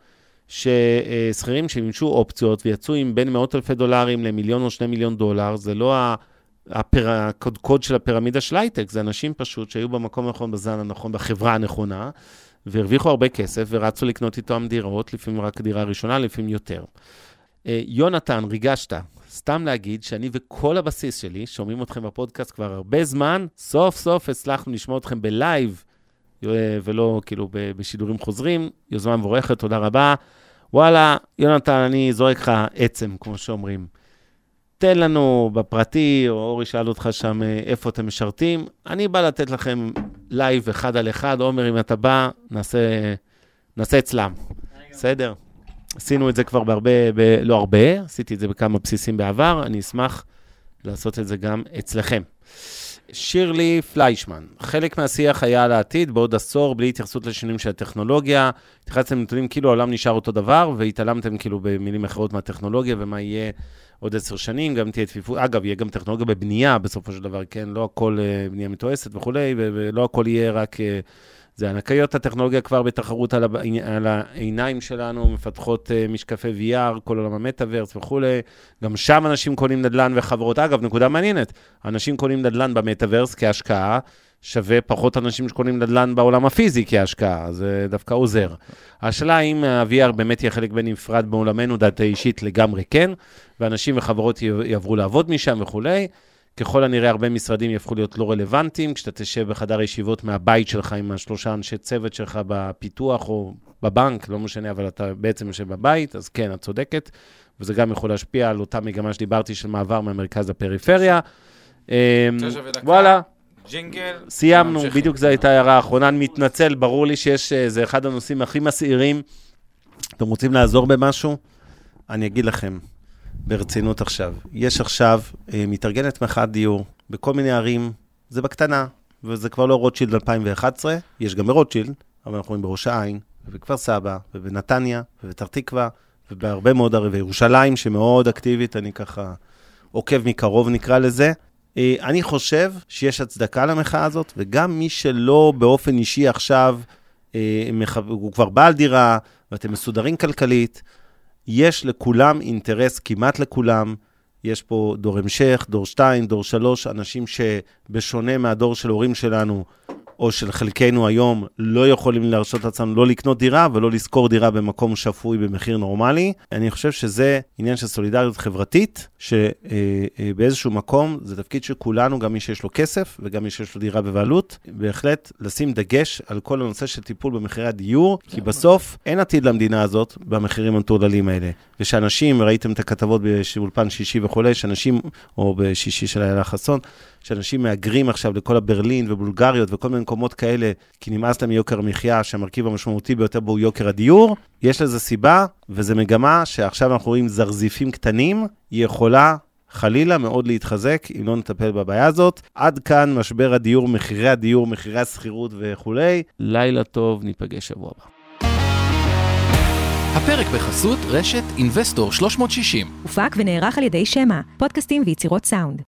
[SPEAKER 2] ששכירים שמימשו אופציות ויצאו עם בין מאות אלפי דולרים למיליון או שני מיליון דולר, זה לא ה- הפר... הקודקוד של הפירמידה של הייטק, זה אנשים פשוט שהיו במקום הנכון, בזמן הנכון, בחברה הנכונה, והרוויחו הרבה כסף ורצו לקנות איתם דירות, לפעמים רק דירה ראשונה, לפעמים יותר. אה, יונתן, ריגשת. סתם להגיד שאני וכל הבסיס שלי, שומעים אתכם בפודקאסט כבר הרבה זמן, סוף סוף הצלחנו לשמוע אתכם ב live, אה, ולא כאילו בשידורים חוזרים. יוזמה מבורכת, תודה רבה. וואלה, יונתן, אני זורק לך עצם, כמו שאומרים. תן לנו בפרטי, או אורי שאל אותך שם אה, איפה אתם משרתים. אני בא לתת לכם live אחד על אחד. עומר, אם אתה בא, נעשה, נעשה אצלם. בסדר? עשינו את זה כבר בהרבה, ב, לא הרבה, עשיתי את זה בכמה בסיסים בעבר, אני אשמח לעשות את זה גם אצלכם. שירלי פליישמן, חלק מהשיח היה על העתיד בעוד עשור, בלי התייחסות לשינויים של הטכנולוגיה. התייחסתם לנתונים כאילו העולם נשאר אותו דבר, והתעלמתם כאילו במילים אחרות מהטכנולוגיה ומה יהיה עוד עשר שנים, גם תהיה תפיפות, אגב, יהיה גם טכנולוגיה בבנייה בסופו של דבר, כן? לא הכל uh, בנייה מתועסת וכולי, ולא הכל יהיה רק... Uh, זה ענקיות הטכנולוגיה כבר בתחרות על, הב... על העיניים שלנו, מפתחות uh, משקפי VR, כל עולם המטאוורס וכולי. גם שם אנשים קונים נדל"ן וחברות. אגב, נקודה מעניינת, אנשים קונים נדל"ן במטאוורס כהשקעה, שווה פחות אנשים שקונים נדל"ן בעולם הפיזי כהשקעה, זה דווקא עוזר. השאלה אם ה-VR באמת יהיה חלק בין נפרד בעולמנו, דעתי אישית לגמרי כן, ואנשים וחברות יעברו לעבוד משם וכולי. ככל הנראה הרבה משרדים יהפכו להיות לא רלוונטיים, כשאתה תשב בחדר ישיבות מהבית שלך עם השלושה אנשי צוות שלך בפיתוח או בבנק, לא משנה, אבל אתה בעצם יושב בבית, אז כן, את צודקת, וזה גם יכול להשפיע על אותה מגמה שדיברתי של מעבר מהמרכז לפריפריה. אמ, וואלה,
[SPEAKER 1] ג'ינגל.
[SPEAKER 2] סיימנו. בדיוק זו הייתה ההערה האחרונה, אני מתנצל, ברור לי שיש, אה, זה אחד הנושאים הכי מסעירים. אתם רוצים לעזור במשהו? אני אגיד לכם, ברצינות עכשיו, יש עכשיו, אה, מתארגנת מחאת דיור בכל מיני ערים, זה בקטנה, וזה כבר לא רוטשילד 2011, יש גם ברוטשילד, אבל אנחנו רואים בראש העין, ובכפר סבא, ובנתניה, ובפתח תקווה, ובהרבה מאוד ערים, וירושלים, שמאוד אקטיבית, אני ככה עוקב מקרוב נקרא לזה. אה, אני חושב שיש הצדקה למחאה הזאת, וגם מי שלא באופן אישי עכשיו, אה, הוא כבר בעל דירה, ואתם מסודרים כלכלית, יש לכולם אינטרס, כמעט לכולם. יש פה דור המשך, דור 2, דור 3, אנשים שבשונה מהדור של הורים שלנו, או של חלקנו היום, לא יכולים להרשות לעצמם לא לקנות דירה ולא לשכור דירה במקום שפוי במחיר נורמלי. אני חושב שזה עניין של סולידריות חברתית, שבאיזשהו מקום זה תפקיד של כולנו, גם מי שיש לו כסף וגם מי שיש לו דירה בבעלות, בהחלט לשים דגש על כל הנושא של טיפול במחירי הדיור, כי בסוף אין עתיד למדינה הזאת במחירים המטורללים האלה. ושאנשים, ראיתם את הכתבות באולפן שישי וכולי, שאנשים, או בשישי של איילה חסון, שאנשים מהגרים עכשיו לכל הברלין ובולגריות וכל מיני מקומות כאלה, כי נמאס להם מיוקר המחיה, שהמרכיב המשמעותי ביותר בו הוא יוקר הדיור. יש לזה סיבה, וזו מגמה שעכשיו אנחנו רואים זרזיפים קטנים, היא יכולה חלילה מאוד להתחזק אם לא נטפל בבעיה הזאת. עד כאן משבר הדיור, מחירי הדיור, מחירי השכירות וכולי. לילה טוב, ניפגש שבוע הבא.
[SPEAKER 4] הפרק בחסות רשת אינבסטור 360.
[SPEAKER 5] הופק ונערך על ידי שמע, פודקאסטים ויצירות סאונד.